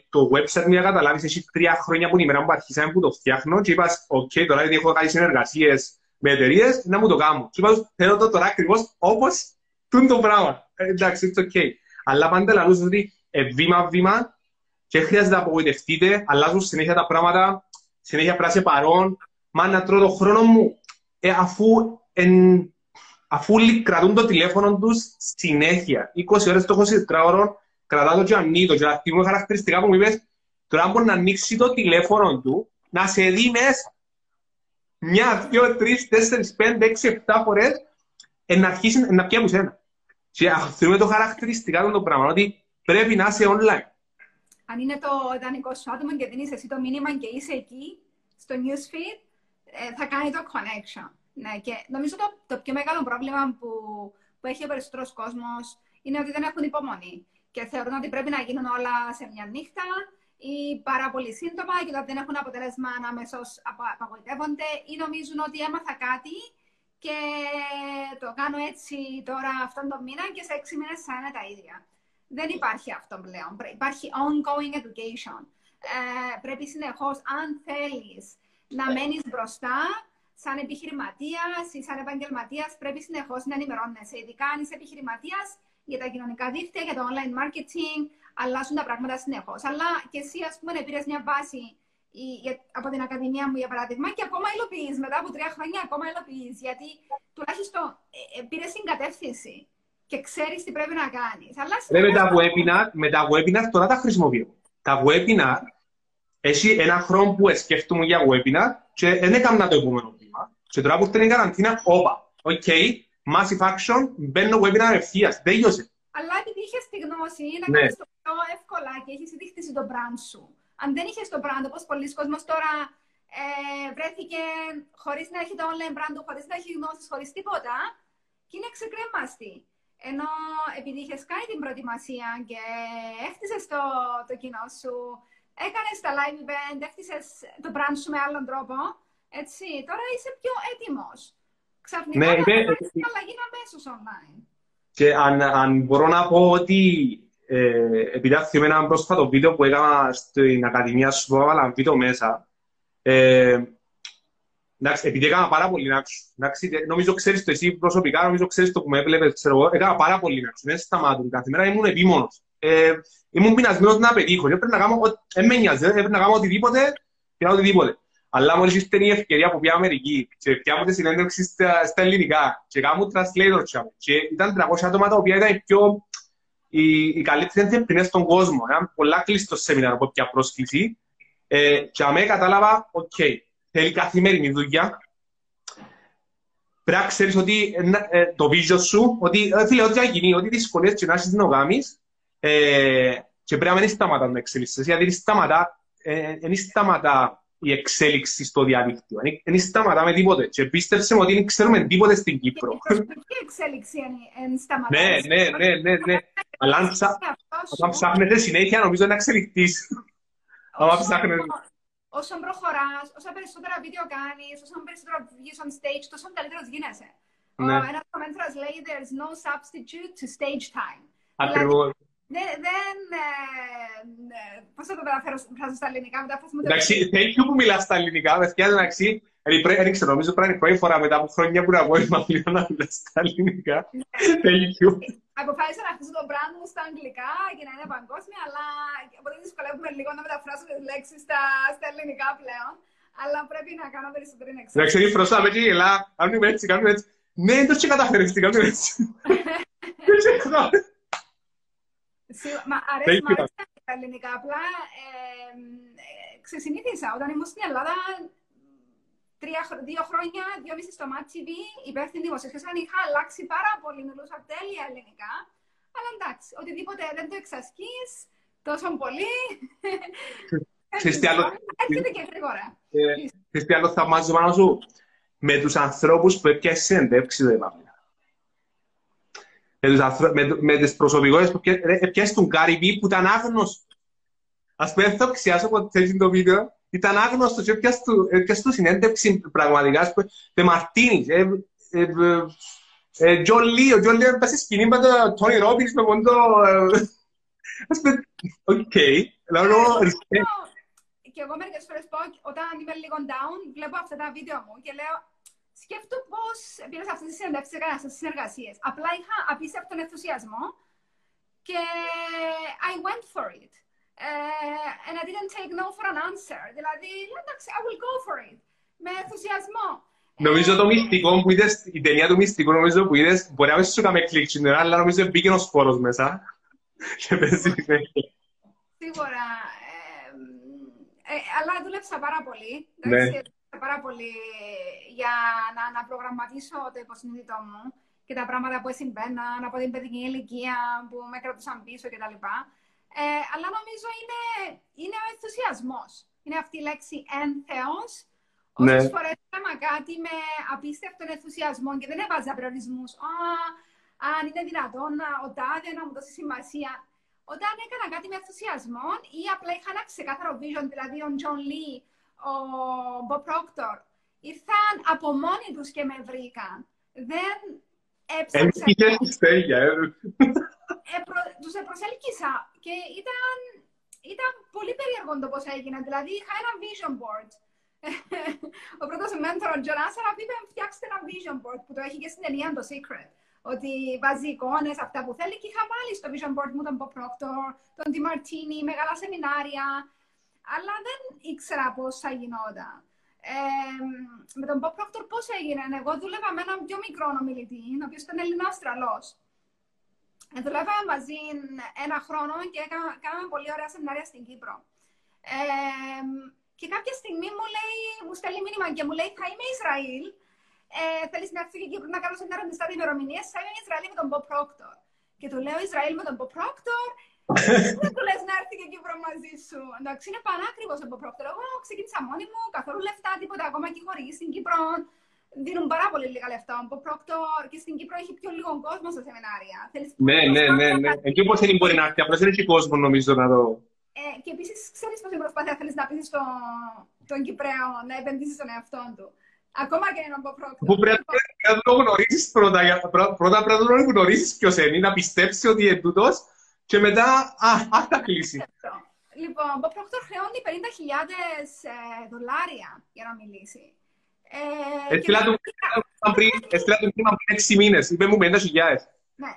το website μου καταλάβεις, έχει τρία χρόνια που η ημέρα που αρχίσαμε που το φτιάχνω και είπας, οκ, τώρα γιατί έχω κάνει συνεργασίες με εταιρείες, να μου το κάνω. Και είπας, θέλω το τώρα ακριβώς όπως τούν το πράγμα. Ε, εντάξει, it's ok. Αλλά πάντα λαλούς ότι ε, βήμα-βήμα και χρειάζεται να απογοητευτείτε, αλλάζουν συνέχεια τα πράγματα, συνέχεια πράσινο παρόν, μα να τρώω το χρόνο μου, ε, αφού, εν, αφού κρατούν το τηλέφωνο τους συνέχεια, 20 ώρες το 24 ώρες, κρατά το και ανοίγει και τα θυμούν χαρακτηριστικά που μου είπες, τώρα μπορεί να ανοίξει το τηλέφωνο του, να σε δει μέσα. Μια, δυο, τρεις, τέσσερις, πέντε, έξι, εφτά φορές, να αρχίσει να πιάνει σένα. Και θεωρούμε το χαρακτηριστικά του πράγμα, ότι πρέπει να είσαι online. Αν είναι το ιδανικό σου άτομο και δίνεις εσύ το μήνυμα και είσαι εκεί, στο newsfeed, ε, θα κάνει το connection. Ναι, και νομίζω το, το πιο μεγάλο πρόβλημα που, που έχει ο περισσότερος κόσμος είναι ότι δεν έχουν υπομονή και θεωρούν ότι πρέπει να γίνουν όλα σε μια νύχτα ή πάρα πολύ σύντομα και ότι δεν έχουν αποτέλεσμα αμέσω απαγοητεύονται ή νομίζουν ότι έμαθα κάτι και το κάνω έτσι τώρα αυτόν τον μήνα και σε έξι μήνες θα είναι τα ίδια. Δεν υπάρχει αυτό πλέον. Υπάρχει ongoing education. Ε, πρέπει συνεχώς, αν θέλεις να μένεις μπροστά, σαν επιχειρηματίας ή σαν επαγγελματίας, πρέπει συνεχώς να ενημερώνεσαι. Ειδικά αν είσαι επιχειρηματίας, για τα κοινωνικά δίκτυα, για το online marketing, αλλάζουν τα πράγματα συνεχώς. Αλλά και εσύ, ας πούμε, πήρες μια βάση από την Ακαδημία μου, για παράδειγμα, και ακόμα υλοποιείς. Μετά από τρία χρόνια, ακόμα υλοποιείς. Γιατί τουλάχιστον ε, ε, πήρες συγκατεύθυνση και ξέρεις τι πρέπει να κάνεις. Ναι, με, τα webinar, με τα webinar τώρα τα χρησιμοποιώ. Τα webinar, έχει ένα χρόνο που σκέφτομαι για webinar και δεν έκανα το επόμενο βήμα. Και τώρα που ήρθε η καραντίνα, όπα, ok, okay, massive action, μπαίνω webinar ευθείας. Τέλειωσε. Αλλά επειδή είχες τη γνώση να ναι. κάνεις το πιο εύκολα και έχεις ήδη χτίσει το brand σου. Αν δεν είχες το brand, όπως πολλοί κόσμος τώρα ε, βρέθηκε χωρίς να έχει το online brand του, χωρίς να έχει γνώσεις, χωρίς τίποτα, και είναι ξεκρέμαστη. Ενώ επειδή είχες κάνει την προετοιμασία και έχτισες το, το κοινό σου, Έκανες τα live event, έφτιασες το brand σου με άλλον τρόπο. Έτσι, τώρα είσαι πιο έτοιμος. Ξαφνικά Ναι, ναι, είναι- ναι, αλλαγή αμέσως online. Και αν, αν μπορώ να πω ότι ε, επειδή θυμάμαι ένα πρόσφατο βίντεο που έκανα στην Ακαδημία σου, που έβαλα βίντεο μέσα, ε, εντάξει, επειδή έκανα πάρα πολύ νάξου, εντάξει, ε, νομίζω ξέρεις το εσύ προσωπικά, νομίζω ξέρεις το που με έβλεπες, ξέρω εγώ, έκανα πάρα πολύ νάξου, δεν σταμάτουν, κάθε μέρα ήμουν επίμονος. Ε, ήμουν πεινασμένος να πετύχω, και έπρεπε να κάνω, ό- δεν με νοιάζει, έπρεπε να κάνω οτιδήποτε και να οτιδήποτε. Αλλά μόλις ήρθε η ευκαιρία που πήγα Αμερική και πιάνω τη συνέντευξη στα, στα ελληνικά και κάνω translator τσάμε. και ήταν 300 άτομα τα οποία ήταν οι πιο οι, οι καλύτεροι entrepreneurs στον κόσμο. Ένα πολλά κλειστό σεμινάριο από πια πρόσκληση. Ε, και αμέ κατάλαβα, οκ, θέλει καθημερινή δουλειά. Πρέπει να ξέρεις ότι ε, ε, το vision σου, ότι ε, φίλε, ό,τι γίνει, ό,τι δυσκολίες και να έχεις να κάνεις, ε, και πρέπει να μην σταματάς να εξελίσσεσαι, γιατί δεν σταματά, ε, δεν σταματά η εξέλιξη στο διαδίκτυο. Δεν- Δεν σταματά με τίποτε. Και πίστεψε μου ότι δεν ξέρουμε τίποτε στην Κύπρο. Η προσωπική εξέλιξη εν- εν σταματάει. Ναι, ναι, ναι, ναι, ναι. Αλλά αν ψα- Αυτός σου, όταν ψάχνετε συνέχεια, νομίζω να εξελιχθείς. άμα όσο- ψάχνετε. Όσο προχωράς, όσο περισσότερα βίντεο κάνεις, όσο περισσότερο βγεις on stage, τόσο καλύτερος γίνεσαι. Ναι. Ο- Ένας κομμέντρας λέει «There's no substitute to stage time». Ακριβώς. Δεν, δεν, ε, ε, πώς θα το μεταφέρω φράζω στα ελληνικά, μετάφραση μου. δεν- Εντάξει, thank you που μιλάς στα ελληνικά. Παιδιά, εντάξει, ε, πρέ- δεν ξέρω, νομίζω πρέπει να είναι η πρώτη φορά μετά από χρόνια που να πω πλέον να μιλάς στα ελληνικά. Thank you. Αποφάσισα να χτίσω το brand μου στα αγγλικά για να είναι παγκόσμια, αλλά οπότε δυσκολεύομαι λίγο να μεταφράσω τις λέξεις στα, στα ελληνικά πλέον. Αλλά πρέπει να κάνω περισσότερη Εντάξει, εξέλιξη. είναι φροσά, με και γελά. Κάνουμε έτσι, κάνουμε έτσι. Ναι, δεν το και καταφέρεις, τι κάνουμε έτσι. Δεν ξέρω. Σίγουρα- Μα Thank αρέσει, μ' you. αρέσει τα ελληνικά. Απλά ε, ε, ξεσυνήθισα. Όταν ήμουν στην Ελλάδα, τρία, χρο- δύο χρόνια, δυόμιση στο Mat TV, υπεύθυνη δημοσιογραφίας, είχα αλλάξει πάρα πολύ, μιλούσα τέλεια ελληνικά. Αλλά εντάξει, οτιδήποτε δεν το εξασκείς τόσο πολύ. Ξέρεις τι άλλο- Έρχεται και γρήγορα. Ε, Ξέρεις τι άλλο θαυμάζω πάνω σου. Με τους ανθρώπους που έπιασες συνεντεύξεις, ρε Παύλα. Με, τους ανθρω... με, με τις προσωπικότητες που πια- ρε, έπιασες τον Gary Vee που ήταν άγνωστος. Ας πούμε, δεν θα ξιάσω ποτέ στην το βίντεο. Ήταν άγνωστος και έπιασες του, έπιασες του συνέντευξη πραγματικά. ας πούμε, DiMartini. Ε, ε, ε, ε, John Lee, ο John Lee έπαιζε σκηνή με τον Tony Robbins με μόνο το... ε, Ας πούμε, οκ. Λέω, respect. Και εγώ μερικές φορές πω, όταν είμαι λίγο down, βλέπω αυτά τα βίντεο μου και λέω, σκέφτω πώς πήρα σε αυτές τις συνεντεύξεις, έκανα αυτές τις συνεργασίες. Απλά είχα απίστευτον ενθουσιασμό και I went for it. Uh, and I didn't take no for an answer. Δηλαδή, λέω, εντάξει, I will go for it. Με ενθουσιασμό. Νομίζω το μυστικό που είδες, η ταινία του μυστικού νομίζω που είδες, μπορεί να μην σου έκαμε κλικ στην ώρα, αλλά νομίζω μπήκε ο σπόρος μέσα. Και παίζει συνέχεια. Σίγουρα. Ε, ε, αλλά δούλεψα πάρα πολύ. Ναι. Εντάξει, δούλεψα πάρα πολύ για να, να προγραμματίσω το υποσυνείδητό μου και τα πράγματα που συμβαίναν από την παιδική ηλικία που με κρατούσαν πίσω κτλ. Ε, αλλά νομίζω είναι, είναι ο ενθουσιασμός. Είναι αυτή η λέξη ένθεος. Ναι. Όσες φορές έκανα κάτι με απίστευτο ενθουσιασμό και δεν έβαζα περιορισμούς. Α, αν είναι δυνατόν να, ο τάδε να μου δώσει σημασία. Όταν έκανα κάτι με ενθουσιασμό ή απλά είχα ένα ξεκάθαρο vision, δηλαδή ο John Lee, ο Bob Proctor, ήρθαν από μόνοι τους και με βρήκαν. Δεν έψαξα. Έμπηκες στη στέγια, ε. Ε, προ, τους προσέλκυσα και ήταν, ήταν πολύ περίεργο το πώς έγινε. Δηλαδή είχα ένα vision board. ο πρώτος mentor, ο John Assaraf, είπε φτιάξτε ένα vision board που το έχει και στην ταινία το Secret. Ότι βάζει εικόνες, αυτά που θέλει και είχα βάλει στο vision board μου τον Bob Proctor, τον Demartini, μεγάλα σεμινάρια. Αλλά δεν ήξερα πώς θα γινόταν. Ε, με τον Bob Proctor πώς έγινε. Εγώ δούλευα με έναν πιο μικρό ομιλητή, ο οποίος ήταν Έλληνα Αυστραλός. Ε, δουλεύαμε μαζί ένα χρόνο και έκανα- κάναμε πολύ ωραία σεμινάρια στην Κύπρο. Ε, και κάποια στιγμή μου λέει, μου στέλνει μήνυμα και μου λέει θα είμαι Ισραήλ. Ε, θέλεις να έρθεις και Κύπρο να κάνω σεμινάριο με στάδιο ημερομηνίες. Θα είμαι Ισραήλ με τον Bob Proctor. Και του λέω Ισραήλ με τον Bob Proctor. Δεν του λες να έρθει και Κύπρο μαζί σου. Εντάξει, είναι πανάκριβος ο Bob Proctor. Εγώ ξεκίνησα μόνη μου, καθόλου λεφτά, τίποτα. Ακόμα και οι χορηγοί στην Κύπρο δίνουν πάρα πολύ λίγα λεφτά. Ο Bob Proctor και στην Κύπρο έχει πιο λίγο κόσμο στα σεμινάρια. Θέλεις Ναι, ναι, ναι, ναι. Εκεί πώς δεν μπορεί να έρθει, απλώς δεν έχει κόσμο νομίζω να το... Ε, και επίσης, ξέρεις πόση προσπάθεια θέλεις να πείσει το, τον Κυπρέο να επενδύσεις στον εαυτό του. Ακόμα και έναν πρόκειται. Που πρέπει να το γνωρίσει πρώτα. Πρώτα πρέπει να το γνωρίσει ποιο είναι, να πιστέψεις ότι είναι τούτος και μετά, α, α, θα κλείσει. Λοιπόν, ο Πρόκτορ χρεώνει 50.000 ε, δολάρια για να μιλήσει. Ε, έστειλα του πριν 6 μήνες, είπε μου 50.000. Ναι,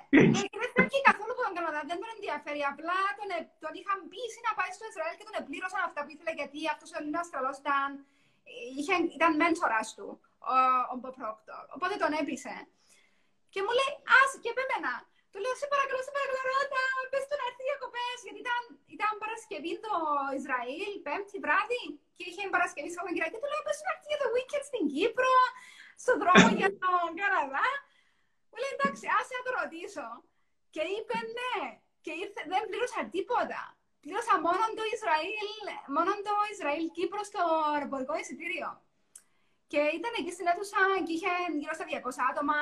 και δεν φεύγει καθόλου από τον Καναδά, δεν τον ενδιαφέρει. Απλά τον, ε, τον είχαν πείσει να πάει στο Ισραήλ και τον επλήρωσαν αυτά που ήθελε γιατί αυτός ο Ελλήνας τρελός ήταν, είχε, ήταν μέντορας του, ο, ο Πρόκτορ. Οπότε τον έπεισε. Και μου λέει, ας, και πέμενα. Του λέω, σε παρακαλώ, σε παρακαλώ, ρώτα, πες του να έρθει διακοπές, γιατί ήταν, ήταν Παρασκευή το Ισραήλ, πέμπτη βράδυ, και είχε Παρασκευή Σαββατοκυριακή. Του λέω, πες του να έρθει για το weekend στην Κύπρο, στον δρόμο για τον Καναδά. Μου λέει, εντάξει, άσε να το ρωτήσω. Και είπε ναι. Και ήρθε, δεν πλήρωσα τίποτα. Πλήρωσα μόνο το Ισραήλ, μόνο το Ισραήλ Κύπρο στο αεροπορικό εισιτήριο. Και ήταν εκεί στην αίθουσα και είχε γύρω στα 200 άτομα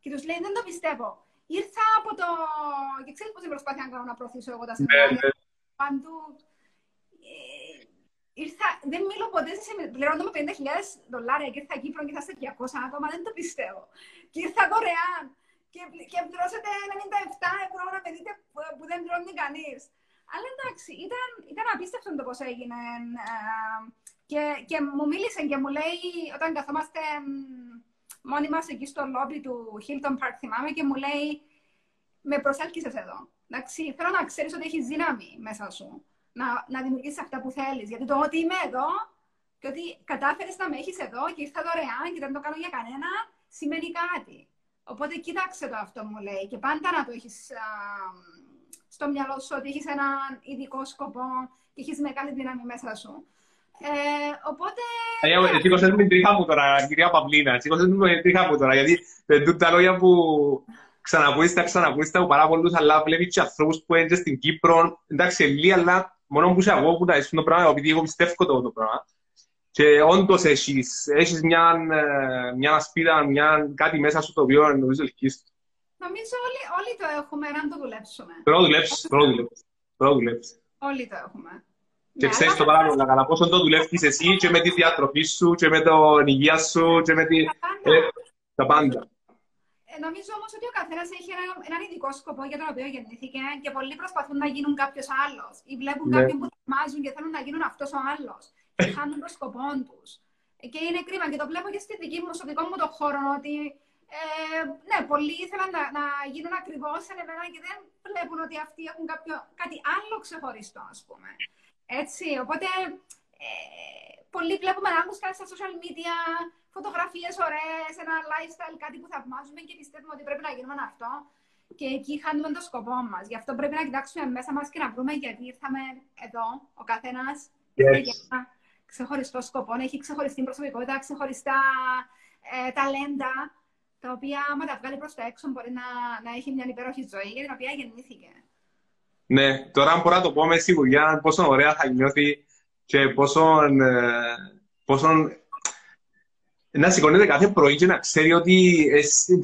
και του λέει: Δεν το πιστεύω. Ήρθα από το. και ξέρεις πώς την προσπάθεια να κάνω να προωθήσω εγώ τα σεμινάρια. Ναι, ναι. Παντού. Ε, ήρθα, δεν μιλώ ποτέ σε πληρώνω με 50.000 δολάρια και ήρθα Κύπρο και ήρθα σε 200 άτομα, δεν το πιστεύω. Και ήρθα δωρεάν και, και πληρώσατε 97 ευρώ να με δείτε που, που δεν πληρώνει κανείς. Αλλά εντάξει, ήταν, ήταν απίστευτο το πώς έγινε. Ε, και, και μου μίλησε και μου λέει, όταν καθόμαστε μόνοι μας εκεί στο λόμπι του Hilton Park, θυμάμαι, και μου λέει, με προσέλκυσες εδώ. Εντάξει, θέλω να ξέρεις ότι έχεις δύναμη μέσα σου να, να δημιουργήσεις αυτά που θέλεις. Γιατί το ότι είμαι εδώ και ότι κατάφερες να με έχεις εδώ και ήρθα δωρεάν και δεν το κάνω για κανένα, σημαίνει κάτι. Οπότε κοίταξε το αυτό μου λέει και πάντα να το έχεις στο μυαλό σου ότι έχεις έναν ειδικό σκοπό και έχεις μεγάλη δύναμη μέσα σου. Ε, οπότε... Σήκωσες με την τρίχα μου τώρα, κυρία Παυλίνα. Σήκωσες με την τρίχα μου τώρα, γιατί δεν τα λόγια που ξανακούεις, τα ξανακούεις τα πάρα πολλούς, αλλά βλέπεις και ανθρώπους που είναι στην Κύπρο. Εντάξει, λίγα, αλλά μόνο που σε εγώ που τα είσαι το πράγμα, επειδή εγώ πιστεύω το, το πράγμα. Και όντως έχεις, έχεις μια, ε, μια ασπίδα, μια, κάτι μέσα σου το οποίο νομίζω ελκύς. Νομίζω όλοι, όλοι το έχουμε, αν το δουλέψουμε. Πρέπει να δουλέψεις, πρέπει να δουλέψεις. Όλοι το έχουμε. Και ναι, ξέρεις το πάρα πολύ καλά πόσο το δουλεύεις εσύ και με τη διατροφή σου και με την υγεία σου και με τη... τα πάντα. Ε, νομίζω όμως ότι ο καθένας έχει ένα, έναν ειδικό σκοπό για τον οποίο γεννήθηκε και πολλοί προσπαθούν να γίνουν κάποιος άλλος ή βλέπουν ναι. κάποιον που θαυμάζουν και θέλουν να γίνουν αυτός ο άλλος και χάνουν το σκοπό τους. Και είναι κρίμα και το βλέπω και στη δική μου, στο δικό μου το χώρο ότι ε, ναι, πολλοί ήθελαν να, να γίνουν ακριβώς σαν εμένα και δεν βλέπουν ότι αυτοί έχουν κάποιο, κάτι άλλο ξεχωριστό, ας πούμε. Έτσι, οπότε ε, πολλοί βλέπουμε άλλου κάτι στα social media, φωτογραφίες ωραίες, ένα lifestyle, κάτι που θαυμάζουμε και πιστεύουμε ότι πρέπει να γίνουμε αυτό. Και εκεί χάνουμε το σκοπό μας. Γι' αυτό πρέπει να κοιτάξουμε μέσα μας και να βρούμε γιατί ήρθαμε εδώ, ο καθένας yes. για ένα ξεχωριστό σκοπό, έχει ξεχωριστή προσωπικότητα, ξεχωριστά ε, ταλέντα, τα οποία άμα τα βγάλει προς τα έξω μπορεί να, να έχει μια υπέροχη ζωή για την οποία γεννήθηκε. Ναι, τώρα μπορώ να το πω με σιγουριά πόσο ωραία θα νιώθει και πόσο, ε, πόσο να σηκώνεται κάθε πρωί και να ξέρει ότι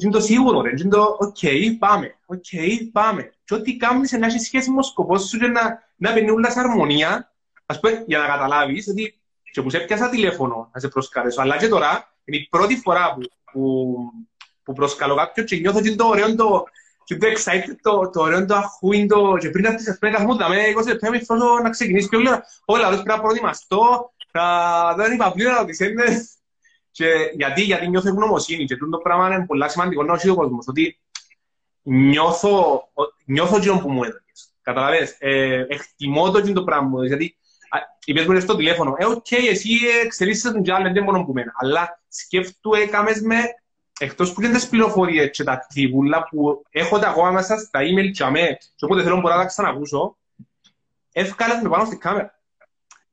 είναι το σίγουρο, είναι το «OK, πάμε, οκ, πάμε». Και ό,τι κάνεις να έχεις σχέση με το σκοπός σου και να, να μπαίνει όλα σε αρμονία, ας πούμε, για να καταλάβεις ότι και που σε πιάσα τηλέφωνο να σε προσκαλέσω, αλλά και τώρα είναι η πρώτη φορά που, που, που προσκαλώ κάποιον και νιώθω ότι το ωραίο το, και το excited, το, το ωραίο το αχούιν, το και πριν αυτές τις πέντε καθόμουν με 20 λεπτά με φρόσο να ξεκινήσει και όλα, όλα, πρέπει να προετοιμαστώ, να δεν είπα πλήρω να τις έννες και γιατί, γιατί νιώθω ευγνωμοσύνη και το πράγμα είναι πολύ σημαντικό να ο κόσμος, ότι νιώθω, νιώθω εκείνο που μου έδωκες. Καταλαβες, ε, εκτιμώ το εκείνο το πράγμα, γιατί είπες μου στο τηλέφωνο, ε, οκ, okay, εσύ εξελίσσεσαι τον τζάλ, δεν μόνο που μένα, αλλά σκέφτου έκαμες με, εκτός που είναι τις πληροφορίες και τα τριβούλα που έχω τα ακόμα μέσα στα email και αμέ, και όποτε θέλω μπορώ να τα ξανακούσω, εύκαλες με πάνω στην κάμερα.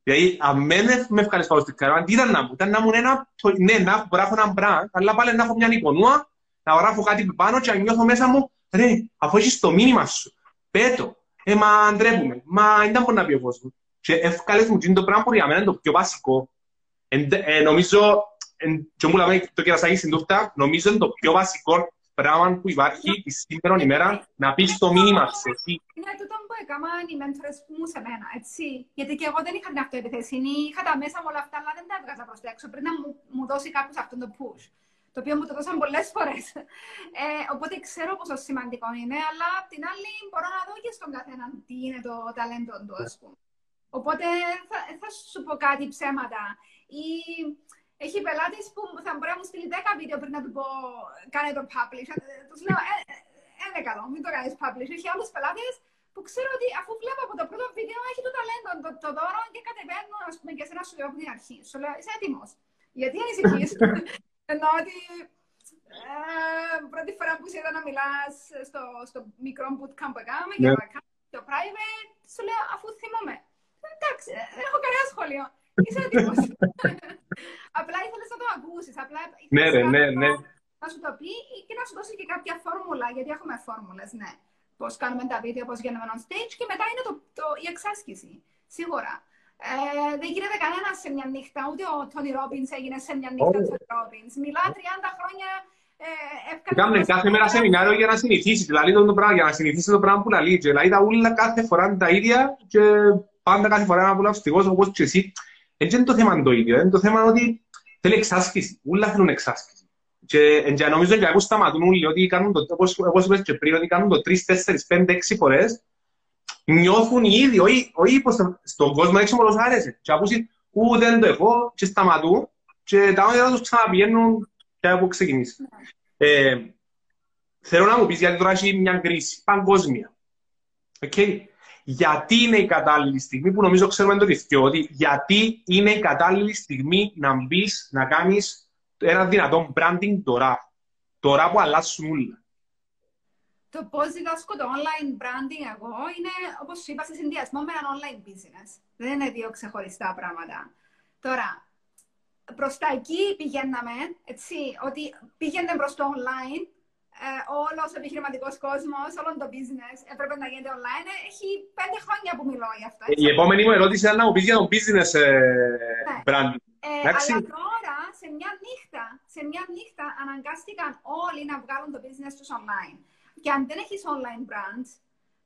Δηλαδή, αν δεν με ευχαριστώ πάνω στην κάμερα, τι ήταν να μου, ήταν να μου ένα, ναι, να έχω ένα μπραντ, αλλά πάλι να έχω μια υπονούα, να γράφω κάτι πάνω και να νιώθω μέσα μου, ρε, αφού έχεις το μήνυμα σου, πέτω, ε, μα ντρέπουμε, μα δεν μπορεί να πει ο κόσμος. Και ευκάλες μου το πράγμα που για μένα είναι το πιο βασικό. Ε, νομίζω, και μου λέμε το κερασάκι στην τούφτα, νομίζω είναι το πιο βασικό πράγμα που υπάρχει τη σήμερα ημέρα να πει το μήνυμα σε εσύ. Είναι τούτο που έκαναν οι μέντορες μου σε μένα, έτσι. Γιατί και εγώ δεν είχα την αυτοεπιθεσίνη, είχα τα μέσα με όλα αυτά, αλλά δεν τα έβγαζα προς τα έξω πριν να μου, μου δώσει κάποιο αυτόν τον push. Το οποίο μου το δώσαν πολλέ φορέ. Ε, οπότε ξέρω πόσο σημαντικό είναι, αλλά απ' την άλλη μπορώ να δω και στον καθέναν τι είναι το ταλέντο του, α πούμε. Οπότε θα, θα σου πω κάτι ψέματα. Ή έχει πελάτες που θα μπορεί να μου στείλει 10 βίντεο πριν να του πω κάνε το publish. Ε, τους λέω, ε, ε, είναι καλό, μην το κάνεις publish. Έχει άλλους πελάτες που ξέρω ότι αφού βλέπω από το πρώτο βίντεο έχει το ταλέντο, το, το δώρο και κατεβαίνω ας πούμε, και σε ένα σου λέω από την αρχή. Σου λέω, είσαι έτοιμος. Γιατί ανησυχεί. Ενώ ότι ε, πρώτη φορά που σε είδα να μιλάς στο, στο μικρό bootcamp που έκαμε yeah. και το private, σου λέω αφού θυμόμαι. Εντάξει, δεν έχω κανένα σχόλιο. Είσαι έτοιμος. Απλά ήθελες να το ακούσεις. Απλά ναι, ρε, ναι, ναι. Να σου το πει και να σου δώσει και κάποια φόρμουλα, γιατί έχουμε φόρμουλες, ναι. Πώς κάνουμε τα βίντεο, πώς γίνουμε on stage και μετά είναι το, το, η εξάσκηση. Σίγουρα. Ε, δεν γίνεται κανένας σε μια νύχτα, ούτε ο Τόνι Ρόμπινς έγινε σε μια νύχτα oh. Τόνι Ρόμπινς. Μιλά 30 χρόνια ε, Κάμε κάθε μέρα σεμινάριο για να συνηθίσει. Δηλαδή το πράγμα, για να συνηθίσει το πράγμα που λέει. Δηλαδή τα ούλα κάθε φορά είναι τα ίδια και πάντα κάθε φορά να απολαυστικός όπως και εσύ. Έτσι είναι το θέμα το ίδιο. Είναι το θέμα ότι θέλει εξάσκηση. Ούλα θέλουν εξάσκηση. Και, και νομίζω και εγώ σταματούν όλοι ότι κάνουν το, όπως, όπως είπες και πριν, ότι κάνουν το 3, 4, 5, 6 φορές, νιώθουν οι ίδιοι, όχι, όχι πως στον κόσμο έξω μόλις άρεσε. Και ακούσει, ου, δεν το έχω, και σταματούν, και τα όνειρα τους ξαναπηγαίνουν και από ξεκινήσει. Ε, θέλω να μου πεις, γιατί τώρα έχει μια κρίση παγκόσμια. Okay γιατί είναι η κατάλληλη στιγμή, που νομίζω ξέρουμε το ρηθιό, ότι γιατί είναι η κατάλληλη στιγμή να μπεις να κάνεις ένα δυνατό branding τώρα. Τώρα που αλλάσουν όλα. Το πώς διδάσκω το online branding εγώ είναι, όπως σου είπα, σε συνδυασμό με ένα online business. Δεν είναι δύο ξεχωριστά πράγματα. Τώρα, προς τα εκεί πηγαίναμε, έτσι, ότι πήγαινε προς το online ε, όλος ο επιχειρηματικός κόσμος, όλο το business έπρεπε να γίνεται online. Έχει πέντε χρόνια που μιλώ γι' αυτό. Η επόμενη μου ερώτηση είναι να μου πεις για το business ε, ναι. brand. Ε, αλλά τώρα, σε μια νύχτα, σε μια νύχτα αναγκάστηκαν όλοι να βγάλουν το business τους online. Και αν δεν έχεις online brands,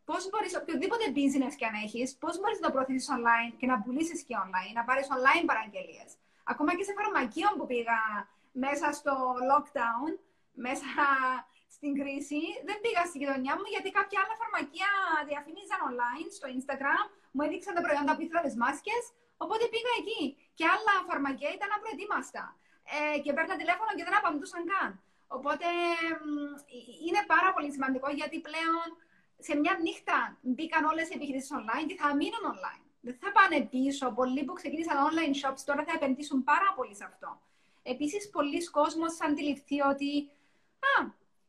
πώς μπορείς, οποιοδήποτε business και αν έχεις, πώς μπορείς να το προωθήσεις online και να πουλήσεις και online, να πάρεις online παραγγελίες. Ακόμα και σε φαρμακείο που πήγα μέσα στο lockdown, μέσα στην κρίση δεν πήγα στη γειτονιά μου γιατί κάποια άλλα φαρμακεία διαφήμιζαν online στο Instagram, μου έδειξαν τα προϊόντα που ήθελα τις μάσκες, οπότε πήγα εκεί. Και άλλα φαρμακεία ήταν απροετοίμαστα. Ε, και παίρνω τηλέφωνο και δεν απαντούσαν καν. Οπότε είναι πάρα πολύ σημαντικό γιατί πλέον σε μια νύχτα μπήκαν όλες οι επιχειρήσεις online και θα μείνουν online. Δεν θα πάνε πίσω. Πολλοί που ξεκίνησαν online shops τώρα θα επενδύσουν πάρα πολύ σε αυτό. Επίσης, πολλοί κόσμοι θα αντιληφθεί ότι α,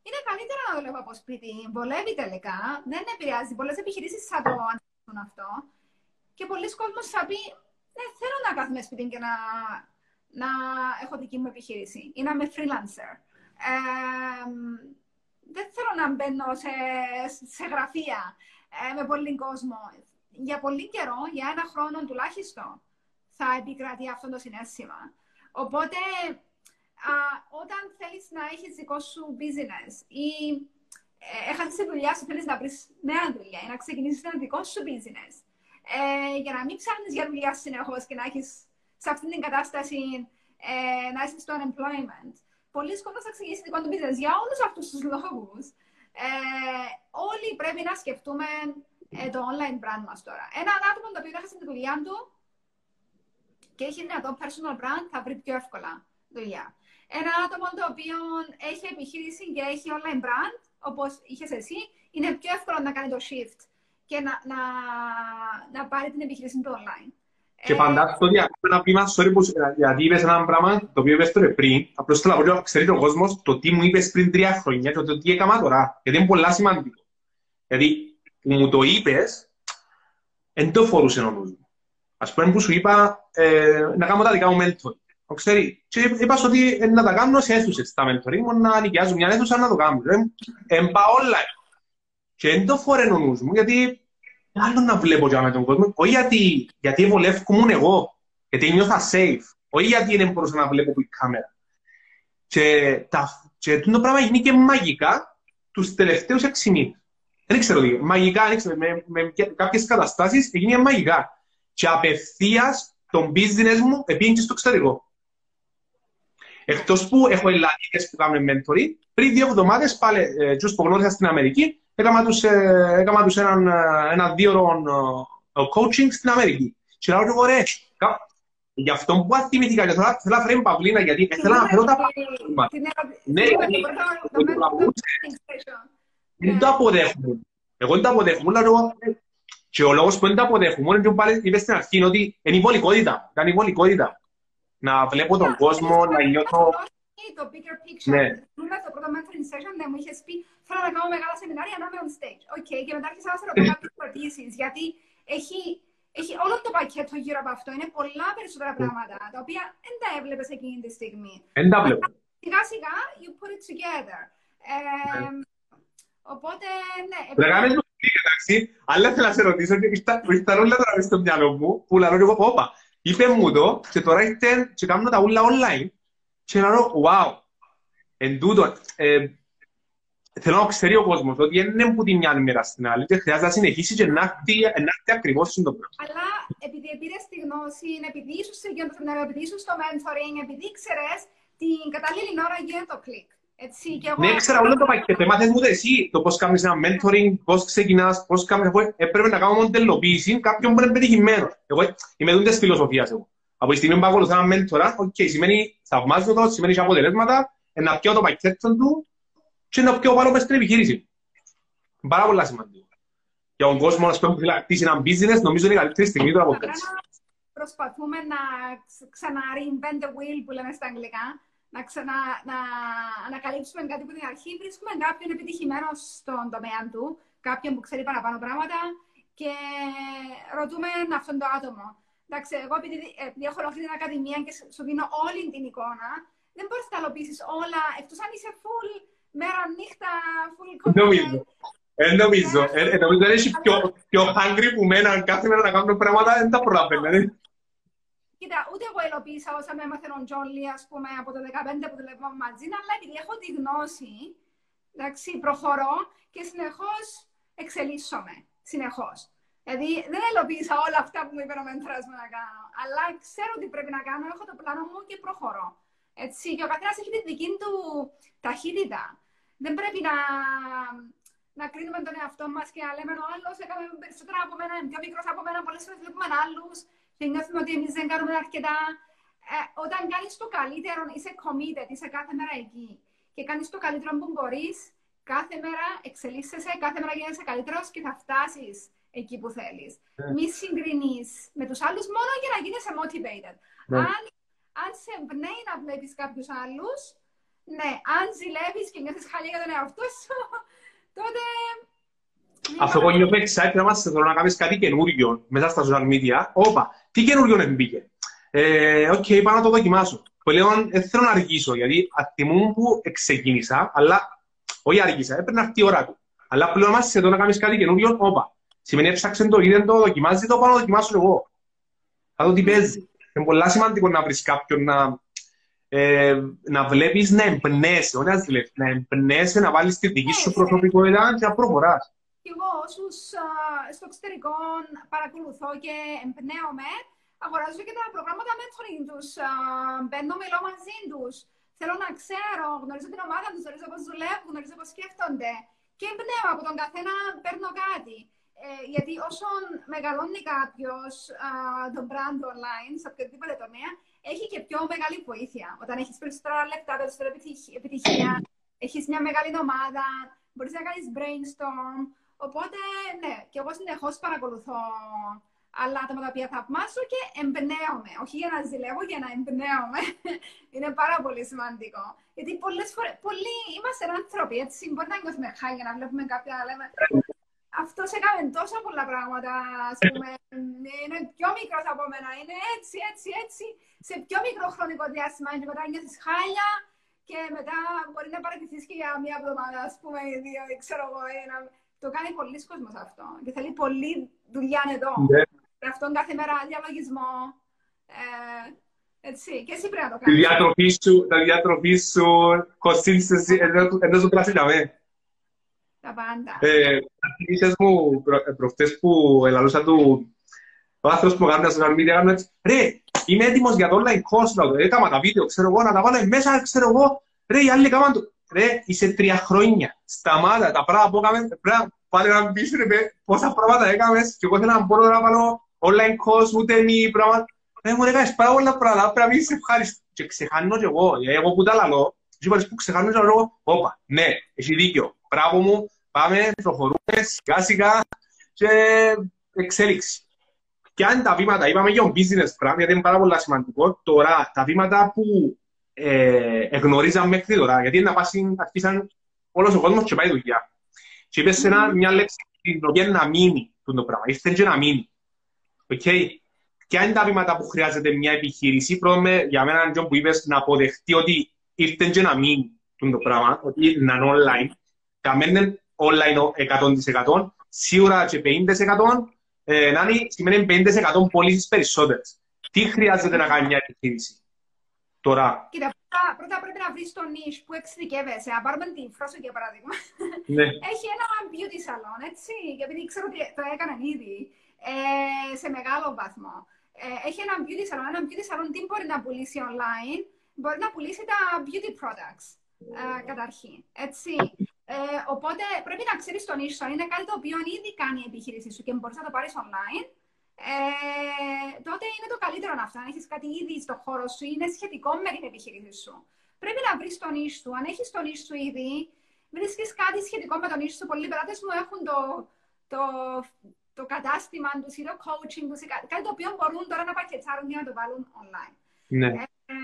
είναι καλύτερα να δουλεύω από σπίτι. Βολεύει τελικά. Δεν επηρεάζει. Πολλές επιχειρήσεις θα το αντιληφθούν αυτό. Και πολλοί κόσμοι θα πει, ναι, θέλω να κάθομαι σπίτι και να, να έχω δική μου επιχείρηση ή να είμαι freelancer. Ε, δεν θέλω να μπαίνω σε, σε γραφεία ε, με πολύ κόσμο. Για πολύ καιρό, για ένα χρόνο τουλάχιστον, θα επικρατεί αυτό το συνέστημα. Οπότε α, όταν θέλεις να έχεις δικό σου business ή ε, έχασες τη δουλειά σου, θέλεις να βρεις νέα δουλειά ή να ξεκινήσεις ένα δικό σου business ε, για να μην ψάχνεις για δουλειά συνεχώς και να έχεις σε αυτήν την κατάσταση ε, να είσαι στο unemployment. Πολλοί κόσμοι θα ξεκινήσει δικό του business για όλους αυτούς τους λόγους. Ε, όλοι πρέπει να σκεφτούμε ε, το online brand μας τώρα. Ένα άτομο το οποίο έχασε τη δουλειά του και έχει δυνατό personal brand θα βρει πιο εύκολα δουλειά ένα άτομο το οποίο έχει επιχείρηση και έχει online brand, όπως είχες εσύ, είναι πιο εύκολο να κάνει το shift και να, να, να πάρει την επιχείρηση του online. Και πάντα το διακόπτω ένα πείμα, sorry, γιατί είπες ένα πράγμα το οποίο είπες τώρα πριν, απλώς θέλω να πω, ξέρει ο κόσμος το τι μου είπες πριν τρία χρόνια και το τι έκανα τώρα, γιατί είναι πολλά σημαντικό. Γιατί μου το είπες, δεν το φορούσε ο νους μου. Ας πούμε που σου είπα, ε, να κάνω τα δικά μου mentor ξέρει. Και είπα ότι ε, να τα κάνω σε αίθουσες τα mentoring μου, να νοικιάζω μια αίθουσα να το κάνω. Εν πάω όλα. Και δεν το φορέ ο νους μου, γιατί άλλο να βλέπω για με τον κόσμο. Όχι γιατί, γιατί βολεύκομαι εγώ, γιατί νιώθα safe. Όχι γιατί δεν μπορούσα να βλέπω την κάμερα. Και, τα, Και το πράγμα γίνηκε μαγικά τους τελευταίους έξι μήνες. Δεν ξέρω τι, μαγικά, δεν ξέρω, με, με κάποιες καταστάσεις έγινε μαγικά. Και απευθείας το business μου επήγαινε στο εξωτερικό. Εκτός που έχω ελλαδίτες που κάνουν mentoring, πριν δύο εβδομάδες πάλι ε, τους που γνώρισα στην Αμερική, έκανα τους, ε, έκανα τους έναν, ε, ένα δύο ώρων ε, coaching στην Αμερική. Και λέω εγώ ρε, Γι' αυτό που αθυμήθηκα και θέλω να φέρει παυλίνα, γιατί θέλω να φέρω τα πράγματα. Ναι, γιατί δεν το αποδέχομαι. Εγώ δεν το αποδέχομαι, αλλά και ο λόγος που δεν το αποδέχομαι είναι ότι είπε στην αρχή ότι είναι η βολικότητα. Είναι η βολικότητα. Να βλέπω τον κόσμο, να νιώθω... Το bigger picture. Ναι. Στο πρώτο mentoring session δεν μου είχες πει θέλω να κάνω μεγάλα σεμινάρια να είμαι on stage. OK, και μετά άρχισα να σε ρωτώ κάποιες ερωτήσεις, γιατί έχει έχει όλο το πακέτο γύρω από αυτό. Είναι πολλά περισσότερα ναι. πράγματα, τα οποία δεν τα έβλεπες εκείνη τη στιγμή. Δεν τα βλέπω. Σιγά σιγά, you put it together. Ε, ναι. Οπότε, ναι. Πρέπει μου εντάξει, αλλά θέλω να σε ρωτήσω και ήρθα όλα τώρα στο μυαλό μου, που λέω εγώ, όπα, είπε μου το και τώρα ήρθε και κάνω τα ούλα online και λέω, wow, εν τούτο, ε, θέλω να ξέρει ο κόσμος ότι δεν είναι που τη μια μέρα στην άλλη και χρειάζεται να συνεχίσει και να έρθει ακριβώς στο πράγμα. Αλλά επειδή πήρε τη γνώση, επειδή ήσουν σε γεωντοφρονέρο, επειδή ήσουν στο mentoring, επειδή ξέρεις την κατάλληλη ώρα γίνεται το κλικ. Έτσι, και εγώ... Ναι, ξέρω όλο το πακέτο. Μάθες μου εσύ το πώς κάνεις ένα mentoring, πώς ξεκινάς, πώς κάνεις... Εγώ έπρεπε να κάνω μοντελοποίηση κάποιον που είναι πετυχημένος. Εγώ είμαι δούντες φιλοσοφίας εγώ. Από τη στιγμή που ακολουθώ ένα mentor, okay, σημαίνει θαυμάζω το, σημαίνει αποτελέσματα, να πιω το πακέτο του και να πιο πάνω μες στην επιχείρηση. Πάρα πολλά σημαντικό. Για τον κόσμο να που θέλει να χτίσει ένα business, νομίζω είναι η καλύτερη στιγμή του από πέρσι. Προσπαθούμε να ξανα-reinvent the wheel που λέμε στα αγγλικά, να, ξανα, να ανακαλύψουμε κάτι που την αρχή βρίσκουμε κάποιον επιτυχημένος στον τομέα του, κάποιον που ξέρει παραπάνω πράγματα και ρωτούμε αυτόν το άτομο. Εντάξει, εγώ επειδή, επειδή έχω ολόκληρη την ακαδημία και σου δίνω όλη την εικόνα, δεν μπορείς να τα όλα, εκτός αν είσαι full μέρα νύχτα, full Νομίζω. Δεν νομίζω. Νομίζω ότι έχει πιο hungry που μέναν κάθε μέρα να κάνουν πράγματα, δεν τα προλαβαίνουν. Κοίτα, ούτε εγώ ελοποίησα όσα με έμαθε ο Τζόλι, ας πούμε, από το 2015 που δουλεύουμε μαζί, αλλά επειδή έχω τη γνώση, εντάξει, προχωρώ και συνεχώς εξελίσσομαι. Συνεχώς. Δηλαδή, δεν ελοποίησα όλα αυτά που μου είπε ο μέντρας μου να κάνω, αλλά ξέρω τι πρέπει να κάνω, έχω το πλάνο μου και προχωρώ. Έτσι, και ο καθένας έχει τη δική του ταχύτητα δεν πρέπει να, να κρίνουμε τον εαυτό μας και να λέμε ο άλλος έκαμε περισσότερα από μένα, πιο μικρός από μένα. Πολλές φορές βλέπουμε άλλους και νιώθουμε ότι εμείς δεν κάνουμε αρκετά. Ε, όταν κάνεις το καλύτερο, είσαι committed, είσαι κάθε μέρα εκεί και κάνεις το καλύτερο που μπορείς, κάθε μέρα εξελίσσεσαι, κάθε μέρα γίνεσαι καλύτερος και θα φτάσεις εκεί που θέλεις. Yeah. Ναι. Μη συγκρινείς με τους άλλους μόνο για να γίνεσαι motivated. Yeah. Ναι. Αν, αν σε εμπνέει να βλέπεις κάποιους άλλους, ναι, αν ζηλεύεις και νιώθεις χαλή για τον εαυτό σου, τότε... Αυτό που νιώθω excited να μας θέλω να κάνεις κάτι καινούριο μέσα στα social media. Όπα, τι καινούριο μπήκε; Ε, OK, okay, πάω να το δοκιμάσω. Πλέον δεν θέλω να αργήσω, γιατί θυμούμαι που ξεκίνησα, αλλά όχι αργήσα, έπρεπε να έρθει η ώρα του. Αλλά πλέον μας εδώ να κάνεις κάτι καινούριο, όπα. Σημαίνει έψαξε το, είδε το, δοκιμάζει το, πάω να δοκιμάσω εγώ. Θα δω τι παίζει. Είναι πολύ σημαντικό να βρεις κάποιον να, ε, να βλέπεις να εμπνέεσαι, όχι να ζηλεύεις, να εμπνέεσαι, να βάλεις τη δική σου προσωπικότητα και να προχωράς. Και εγώ όσους στο εξωτερικό παρακολουθώ και εμπνέομαι, αγοράζω και τα προγράμματα mentoring τους, μπαίνω μιλώ μαζί τους. Θέλω να ξέρω, γνωρίζω την ομάδα τους, γνωρίζω πώς δουλεύουν, γνωρίζω πώς σκέφτονται. Και εμπνέω από τον καθένα, παίρνω κάτι. Ε, γιατί όσο μεγαλώνει κάποιος το brand online, σε οποιοδήποτε τομέα, έχει και πιο μεγάλη βοήθεια. Όταν έχεις περισσότερα λεπτά, περισσότερη επιτυχία, έχεις μια μεγάλη ομάδα, μπορείς να κάνεις brainstorm. Οπότε, ναι, και εγώ συνεχώς παρακολουθώ άλλα άτομα τα οποία θαυμάσω και εμπνέομαι. Όχι για να ζηλεύω, για να εμπνέομαι. Είναι πάρα πολύ σημαντικό. Γιατί πολλές φορές, πολλοί είμαστε άνθρωποι, έτσι. Μπορεί να νιώθουμε χάρη να βλέπουμε κάποια να λέμε αυτό έκανε τόσα πολλά πράγματα, ας πούμε, είναι πιο μικρός από μένα, είναι έτσι, έτσι, έτσι, σε πιο μικρό χρονικό διάστημα, και μετά νιώθεις χάλια και μετά μπορεί να παρατηθείς και για μία εβδομάδα, ας πούμε, ή δύο, ή ξέρω εγώ, ένα... Το κάνει πολλοίς κόσμος αυτό και θέλει πολλή δουλειά εδώ. Yeah. Ναι. αυτόν κάθε μέρα διαλογισμό. Ε, Έτσι, και εσύ πρέπει να το Τη κάνεις. διατροφή σου, τα διατροφή σου, consistency, ενώ σου πράσι να με. Τα πάντα. Ε, Αρχίσες μου προ- προχτές που ελαλούσα του ο άνθρωπος που κάνει τα social media κάνουν έτσι «Ρε, είμαι έτοιμος για το online course, λαό, έκανα τα βίντεο, ξέρω εγώ, να τα βάλω μέσα, ξέρω εγώ, ρε, οι άλλοι έκαναν το...» Ρε, είσαι τρία χρόνια, σταμάτα, τα πράγματα που έκαμε, πρέπει να πάρει να μπεις, ρε, παι, πόσα πράγματα έκαμες και εγώ θέλω να μπορώ να βάλω online course, ούτε μη πράγματα. Ρε, μου έκανες πάρα πολλά πράγματα, πρέπει να είσαι ευχάριστο. Και ξεχάνω και εγώ, ε, εγώ που τα λαλώ, και είπα, που ξεχάνω και λέω, όπα, ναι, έχει δίκιο, μπράβο μου, πάμε, προχωρούμε, σιγά σιγά και εξέλιξη. Και αν τα βήματα, είπαμε για το business πράγμα, γιατί είναι πάρα πολύ σημαντικό, τώρα τα βήματα που ε, εγνωρίζαμε μέχρι τώρα, γιατί να πάσει, αρχίσαν όλος ο κόσμος και πάει δουλειά. Και είπες σε ένα, μια λέξη την οποία να μείνει το πράγμα, ήρθε και να μείνει. Okay. Ποια είναι τα βήματα που χρειάζεται μια επιχείρηση, πρώτον με, για μένα Τζον, που είπες να αποδεχτεί ότι ήρθε και να μείνει το πράγμα, ότι να είναι online, καμένε online 100%, σίγουρα και 50%, ε, να είναι, σημαίνει 50% πωλήσεις περισσότερες. Τι χρειάζεται να κάνει μια επιχείρηση; Τώρα. Κοίτα, πρώτα, πρώτα πρέπει να βρεις το niche που εξειδικεύεσαι. Να πάρουμε την Φρόσο για παράδειγμα. Ναι. Έχει ένα beauty salon, έτσι, και επειδή ξέρω ότι το έκαναν ήδη ε, σε μεγάλο βαθμό. Ε, έχει ένα beauty salon. Ένα beauty salon τι μπορεί να πουλήσει online; Μπορεί να πουλήσει τα beauty products, ε, καταρχήν. Έτσι. Ε, οπότε πρέπει να ξέρεις το niche σου. Αν είναι κάτι το οποίο ήδη κάνει η επιχείρηση σου και μπορείς να το πάρεις online, ε, τότε είναι το καλύτερο αυτό. Αν έχεις κάτι ήδη στο χώρο σου, είναι σχετικό με την επιχείρηση σου. Πρέπει να βρεις το niche σου. Αν έχεις το niche σου ήδη, βρίσκεις κάτι σχετικό με το niche σου. Πολλοί πελάτες μου έχουν το, το, το κατάστημα του ή το coaching του, κάτι το οποίο μπορούν τώρα να πακετσάρουν και να το βάλουν online. Ναι. Ε,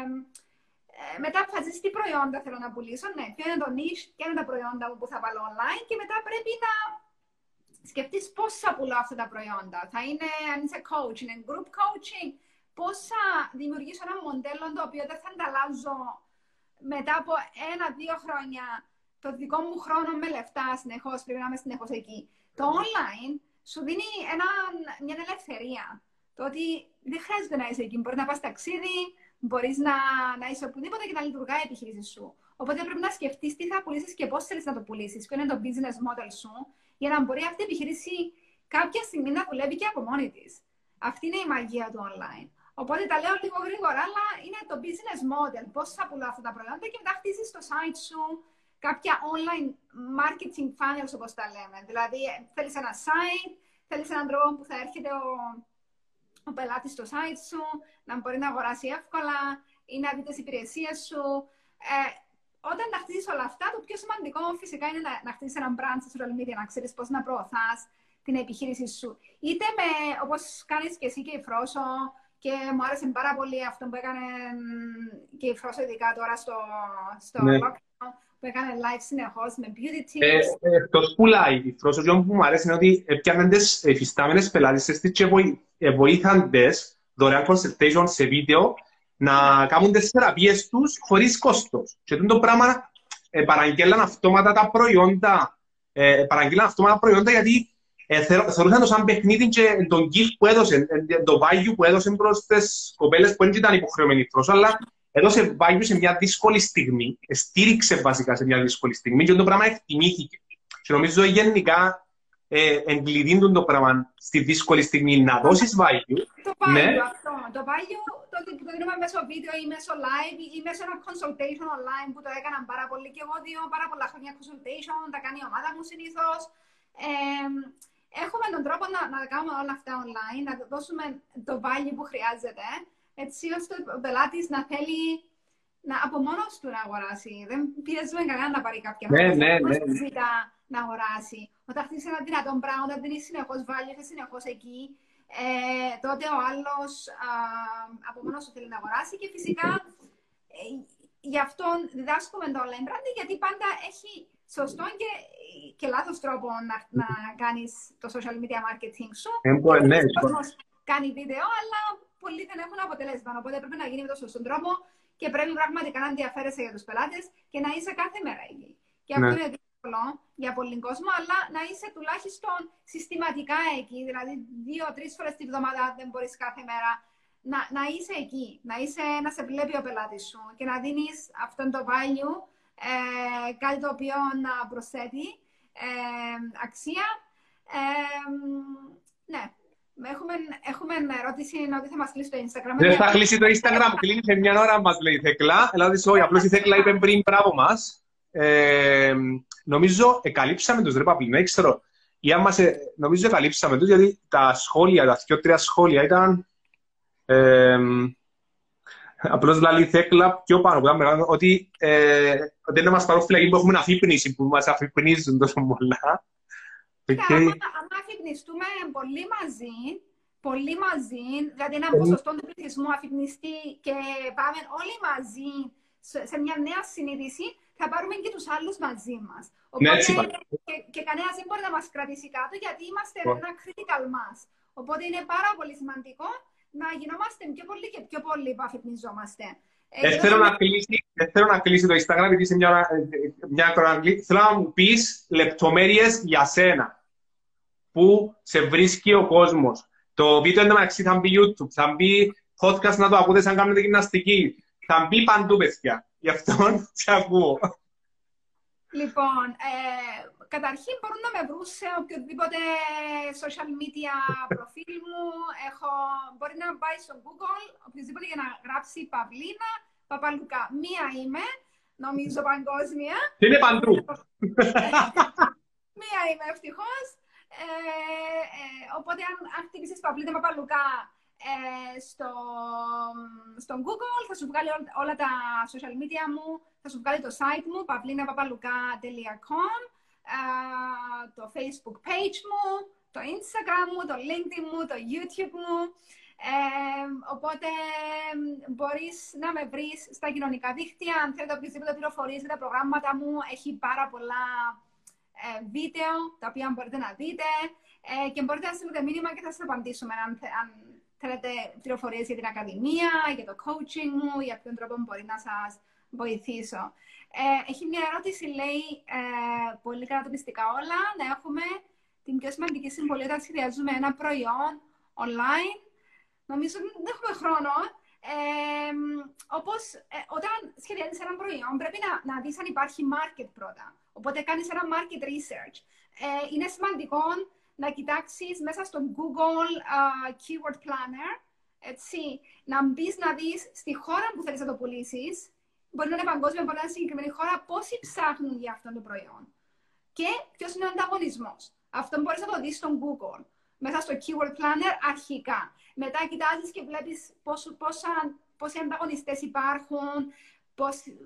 ε, μετά αποφασίσεις τι προϊόντα θέλω να πουλήσω, ναι, ποιο είναι το niche, ποια είναι τα προϊόντα μου που θα βάλω online και μετά πρέπει να σκεφτείς πώς θα πουλώ αυτά τα προϊόντα. Θα είναι, αν είσαι coach, είναι group coaching, πώς θα δημιουργήσω ένα μοντέλο το οποίο δεν θα ανταλλάζω μετά από ένα-δύο χρόνια το δικό μου χρόνο με λεφτά συνεχώς, πρέπει να είμαι συνεχώς εκεί. Το online σου δίνει ένα, μια ελευθερία. Το ότι δεν χρειάζεται να είσαι εκεί. Μπορεί να πας ταξίδι, μπορείς να, να είσαι οπουδήποτε και να λειτουργάει η επιχείρηση σου. Οπότε πρέπει να σκεφτείς τι θα πουλήσεις και πώς θέλεις να το πουλήσεις, ποιο είναι το business model σου, για να μπορεί αυτή η επιχείρηση κάποια στιγμή να δουλεύει και από μόνη της. Αυτή είναι η μαγεία του online. Οπότε τα λέω λίγο γρήγορα, αλλά είναι το business model. Πώς θα πουλώ αυτά τα προϊόντα και μετά χτίζεις το site σου κάποια online marketing funnels, όπως τα λέμε. Δηλαδή, θέλεις ένα site, θέλεις έναν τρόπο που θα έρχεται ο, ο πελάτης στο site σου, να μπορεί να αγοράσει εύκολα ή να δει τις υπηρεσίες σου. Ε, όταν τα χτίσει όλα αυτά, το πιο σημαντικό φυσικά είναι να, να χτίσει ένα brand στα social media, να ξέρεις πώς να προωθάς την επιχείρηση σου. Είτε με, όπως κάνεις και εσύ και η Φρόσο, και μου άρεσε πάρα πολύ αυτό που έκανε και η Φρόσο, ειδικά τώρα στο, στο Ναι. lockdown, που έκανε live συνεχώς με beauty tips. Ε, εκτός που live, η φρόσο και που μου αρέσει είναι ότι έπιαναν τις εφιστάμενες πελάτες της και βοη- ε, βοήθαν τις δωρεάν consultation σε βίντεο να κάνουν τις θεραπείες τους χωρίς κόστος. Και αυτό το πράγμα ε, παραγγέλαν αυτόματα τα προϊόντα, ε, παραγγέλαν αυτόματα προϊόντα γιατί ε, θεω- θεωρούσαν το σαν παιχνίδι και τον gift που έδωσε, ε, το value που έδωσε προς τις κοπέλες που δεν ήταν υποχρεωμένοι φρόσο, αλλά έδωσε value σε μια δύσκολη στιγμή, στήριξε βασικά σε μια δύσκολη στιγμή και το πράγμα εκτιμήθηκε. Και νομίζω γενικά ε, εγκλειδίντουν το πράγμα στη δύσκολη στιγμή να δώσεις value. Το value Ναι. αυτό. Το value το, ότι που το δίνουμε μέσω βίντεο ή μέσω live ή μέσω ένα consultation online που το έκαναν πάρα πολύ και εγώ δύο πάρα πολλά χρόνια consultation, τα κάνει η ομάδα μου συνήθως. Ε, έχουμε τον τρόπο να, να κάνουμε όλα αυτά online, να δώσουμε το value που χρειάζεται, έτσι ώστε ο πελάτης να θέλει να από μόνος του να αγοράσει. Δεν πιέζουμε κανένα να πάρει κάποια Ναι, πράγματα. ναι, Πώς ναι. ζητά να αγοράσει. Όταν χτίσει ένα δυνατό πράγμα, όταν δίνει συνεχώς value, είσαι συνεχώς εκεί, ε, τότε ο άλλος από μόνος του θέλει να αγοράσει και φυσικά ε, γι' αυτό διδάσκουμε το online branding γιατί πάντα έχει σωστό και, και λάθος τρόπο να, να κάνεις το social media marketing σου. Ε, μπο- ναι, Ο κόσμος κάνει βίντεο, αλλά πολλοί δεν έχουν αποτελέσμα. Οπότε πρέπει να γίνει με τον σωστό τρόπο και πρέπει πραγματικά να ενδιαφέρεσαι για τους πελάτες και να είσαι κάθε μέρα εκεί. Και αυτό Ναι. είναι δύσκολο για πολλοί κόσμο, αλλά να είσαι τουλάχιστον συστηματικά εκεί. Δηλαδή, δύο-τρεις φορές τη βδομάδα, δεν μπορείς κάθε μέρα να, να είσαι εκεί, να, είσαι, να σε βλέπει ο πελάτης σου και να δίνεις αυτόν το value, ε, κάτι το οποίο να προσθέτει ε, αξία. Ε, ναι, Έχουμε, έχουμε ερώτηση ότι θα μας κλείσει το Instagram. Δεν θα κλείσει το Instagram, κλείνει σε μια ώρα μας λέει η Θέκλα. Δηλαδή, όχι, απλώς η Θέκλα είπε πριν μπράβο μας. Ε, νομίζω εκαλύψαμε τους ρε Παπλή, δεν ξέρω. Ή άμα σε, νομίζω εκαλύψαμε τους γιατί τα σχόλια, τα δύο-τρία σχόλια ήταν. Ε, Απλώς δηλαδή η Θέκλα πιο πάνω που ήταν μεγάλο ότι ε, δεν είναι μας παρόφυλα που έχουμε αφύπνιση που μας αφυπνίζουν τόσο πολλά. Okay. Αν αφυπνιστούμε πολύ μαζί, πολύ μαζί, δηλαδή ένα ποσοστό του πληθυσμού αφυπνιστεί και πάμε όλοι μαζί σε μια νέα συνείδηση, θα πάρουμε και τους άλλους μαζί μας. Ναι, Οπότε, και, και κανένας δεν μπορεί να μας κρατήσει κάτω, γιατί είμαστε oh. ένα critical mass. Οπότε είναι πάρα πολύ σημαντικό να γινόμαστε πιο πολύ και πιο πολύ που αφυπνιζόμαστε. Ε, δεν θέλω, να κλείσει, θέλω να κλείσει το Instagram, γιατί είσαι μια, μια, μια Θέλω να μου πεις λεπτομέρειες για σένα. Πού σε βρίσκει ο κόσμος. Το βίντεο εντωμεταξύ θα μπει YouTube, θα μπει podcast να το ακούτε σαν κάνετε γυμναστική. Θα μπει παντού, παιδιά. Γι' αυτό σε ακούω. Λοιπόν, ε, καταρχήν μπορούν να με βρουν σε οποιοδήποτε social media προφίλ μου. Έχω, μπορεί να πάει στο Google, οποιοδήποτε για να γράψει Παυλίνα Παπαλουκά. Μία είμαι, νομίζω παγκόσμια. Είναι παντού. Μία είμαι ευτυχώς. Ε, ε, οπότε αν, αν χτύπησες Παυλίνα Παπαλουκά ε, στο, στο Google, θα σου βγάλει όλα τα social media μου, θα σου βγάλει το site μου, pavlinapapaluka.com, το Facebook page μου, το Instagram μου, το LinkedIn μου, το YouTube μου. Ε, οπότε μπορείς να με βρεις στα κοινωνικά δίκτυα, αν θέλετε οποιασδήποτε πληροφορίες για τα προγράμματα μου, έχει πάρα πολλά ε, βίντεο τα οποία μπορείτε να δείτε ε, και μπορείτε να στείλετε μήνυμα και θα σας απαντήσουμε αν, αν θέλετε πληροφορίες για την ακαδημία, για το coaching μου, για ποιον τρόπο μπορεί να σας βοηθήσω. Ε, έχει μια ερώτηση, λέει, ε, πολύ κατατοπιστικά όλα, να έχουμε την πιο σημαντική συμβολή όταν σχεδιάζουμε ένα προϊόν online. Νομίζω ότι δεν έχουμε χρόνο. Ε, όπως ε, όταν σχεδιάζεις ένα προϊόν, πρέπει να, να δεις αν υπάρχει market πρώτα. Οπότε κάνεις ένα market research. Ε, είναι σημαντικό να κοιτάξεις μέσα στο Google uh, Keyword Planner, έτσι, να μπεις να δεις στη χώρα που θέλεις να το πουλήσεις, μπορεί να είναι παγκόσμια, μπορεί να είναι συγκεκριμένη χώρα, πόσοι ψάχνουν για αυτό το προϊόν. Και ποιος είναι ο ανταγωνισμός. Αυτό μπορείς να το δεις στο Google, μέσα στο Keyword Planner αρχικά. Μετά κοιτάζεις και βλέπεις πόσοι ανταγωνιστές υπάρχουν,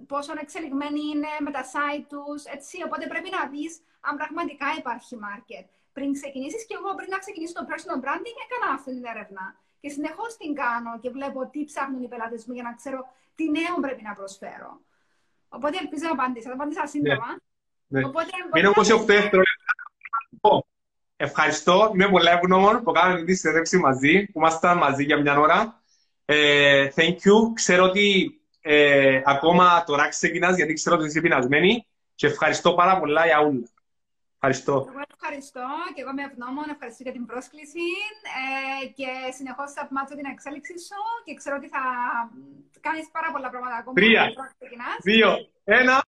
πόσο εξελιγμένοι είναι με τα site τους, έτσι. Οπότε πρέπει να δεις αν πραγματικά υπάρχει market πριν ξεκινήσεις. Και εγώ πριν να ξεκινήσω το personal branding, έκανα αυτή την έρευνα. Και συνεχώς την κάνω και βλέπω τι ψάχνουν οι πελάτες μου για να ξέρω τι νέο πρέπει να προσφέρω. Οπότε ελπίζω να απάντησα. Θα απάντησα σύντομα. Ναι. ναι. Οπότε, Μην όπως Ευχαριστώ. Είμαι πολύ ευγνώμων που κάναμε τη συνέντευξη μαζί, που ήμασταν μαζί για μια ώρα. Ε, thank you. Ξέρω ότι ε, ακόμα τώρα ξεκινάς, γιατί ξέρω ότι είσαι πεινασμένη. Και ευχαριστώ πάρα πολλά για όλα. Ευχαριστώ. Εγώ ευχαριστώ και εγώ είμαι ευγνώμων. Ευχαριστώ για την πρόσκληση ε, και συνεχώς θα μάθω την εξέλιξη σου και ξέρω ότι θα κάνεις πάρα πολλά πράγματα ακόμα. Τρία, δύο, ένα.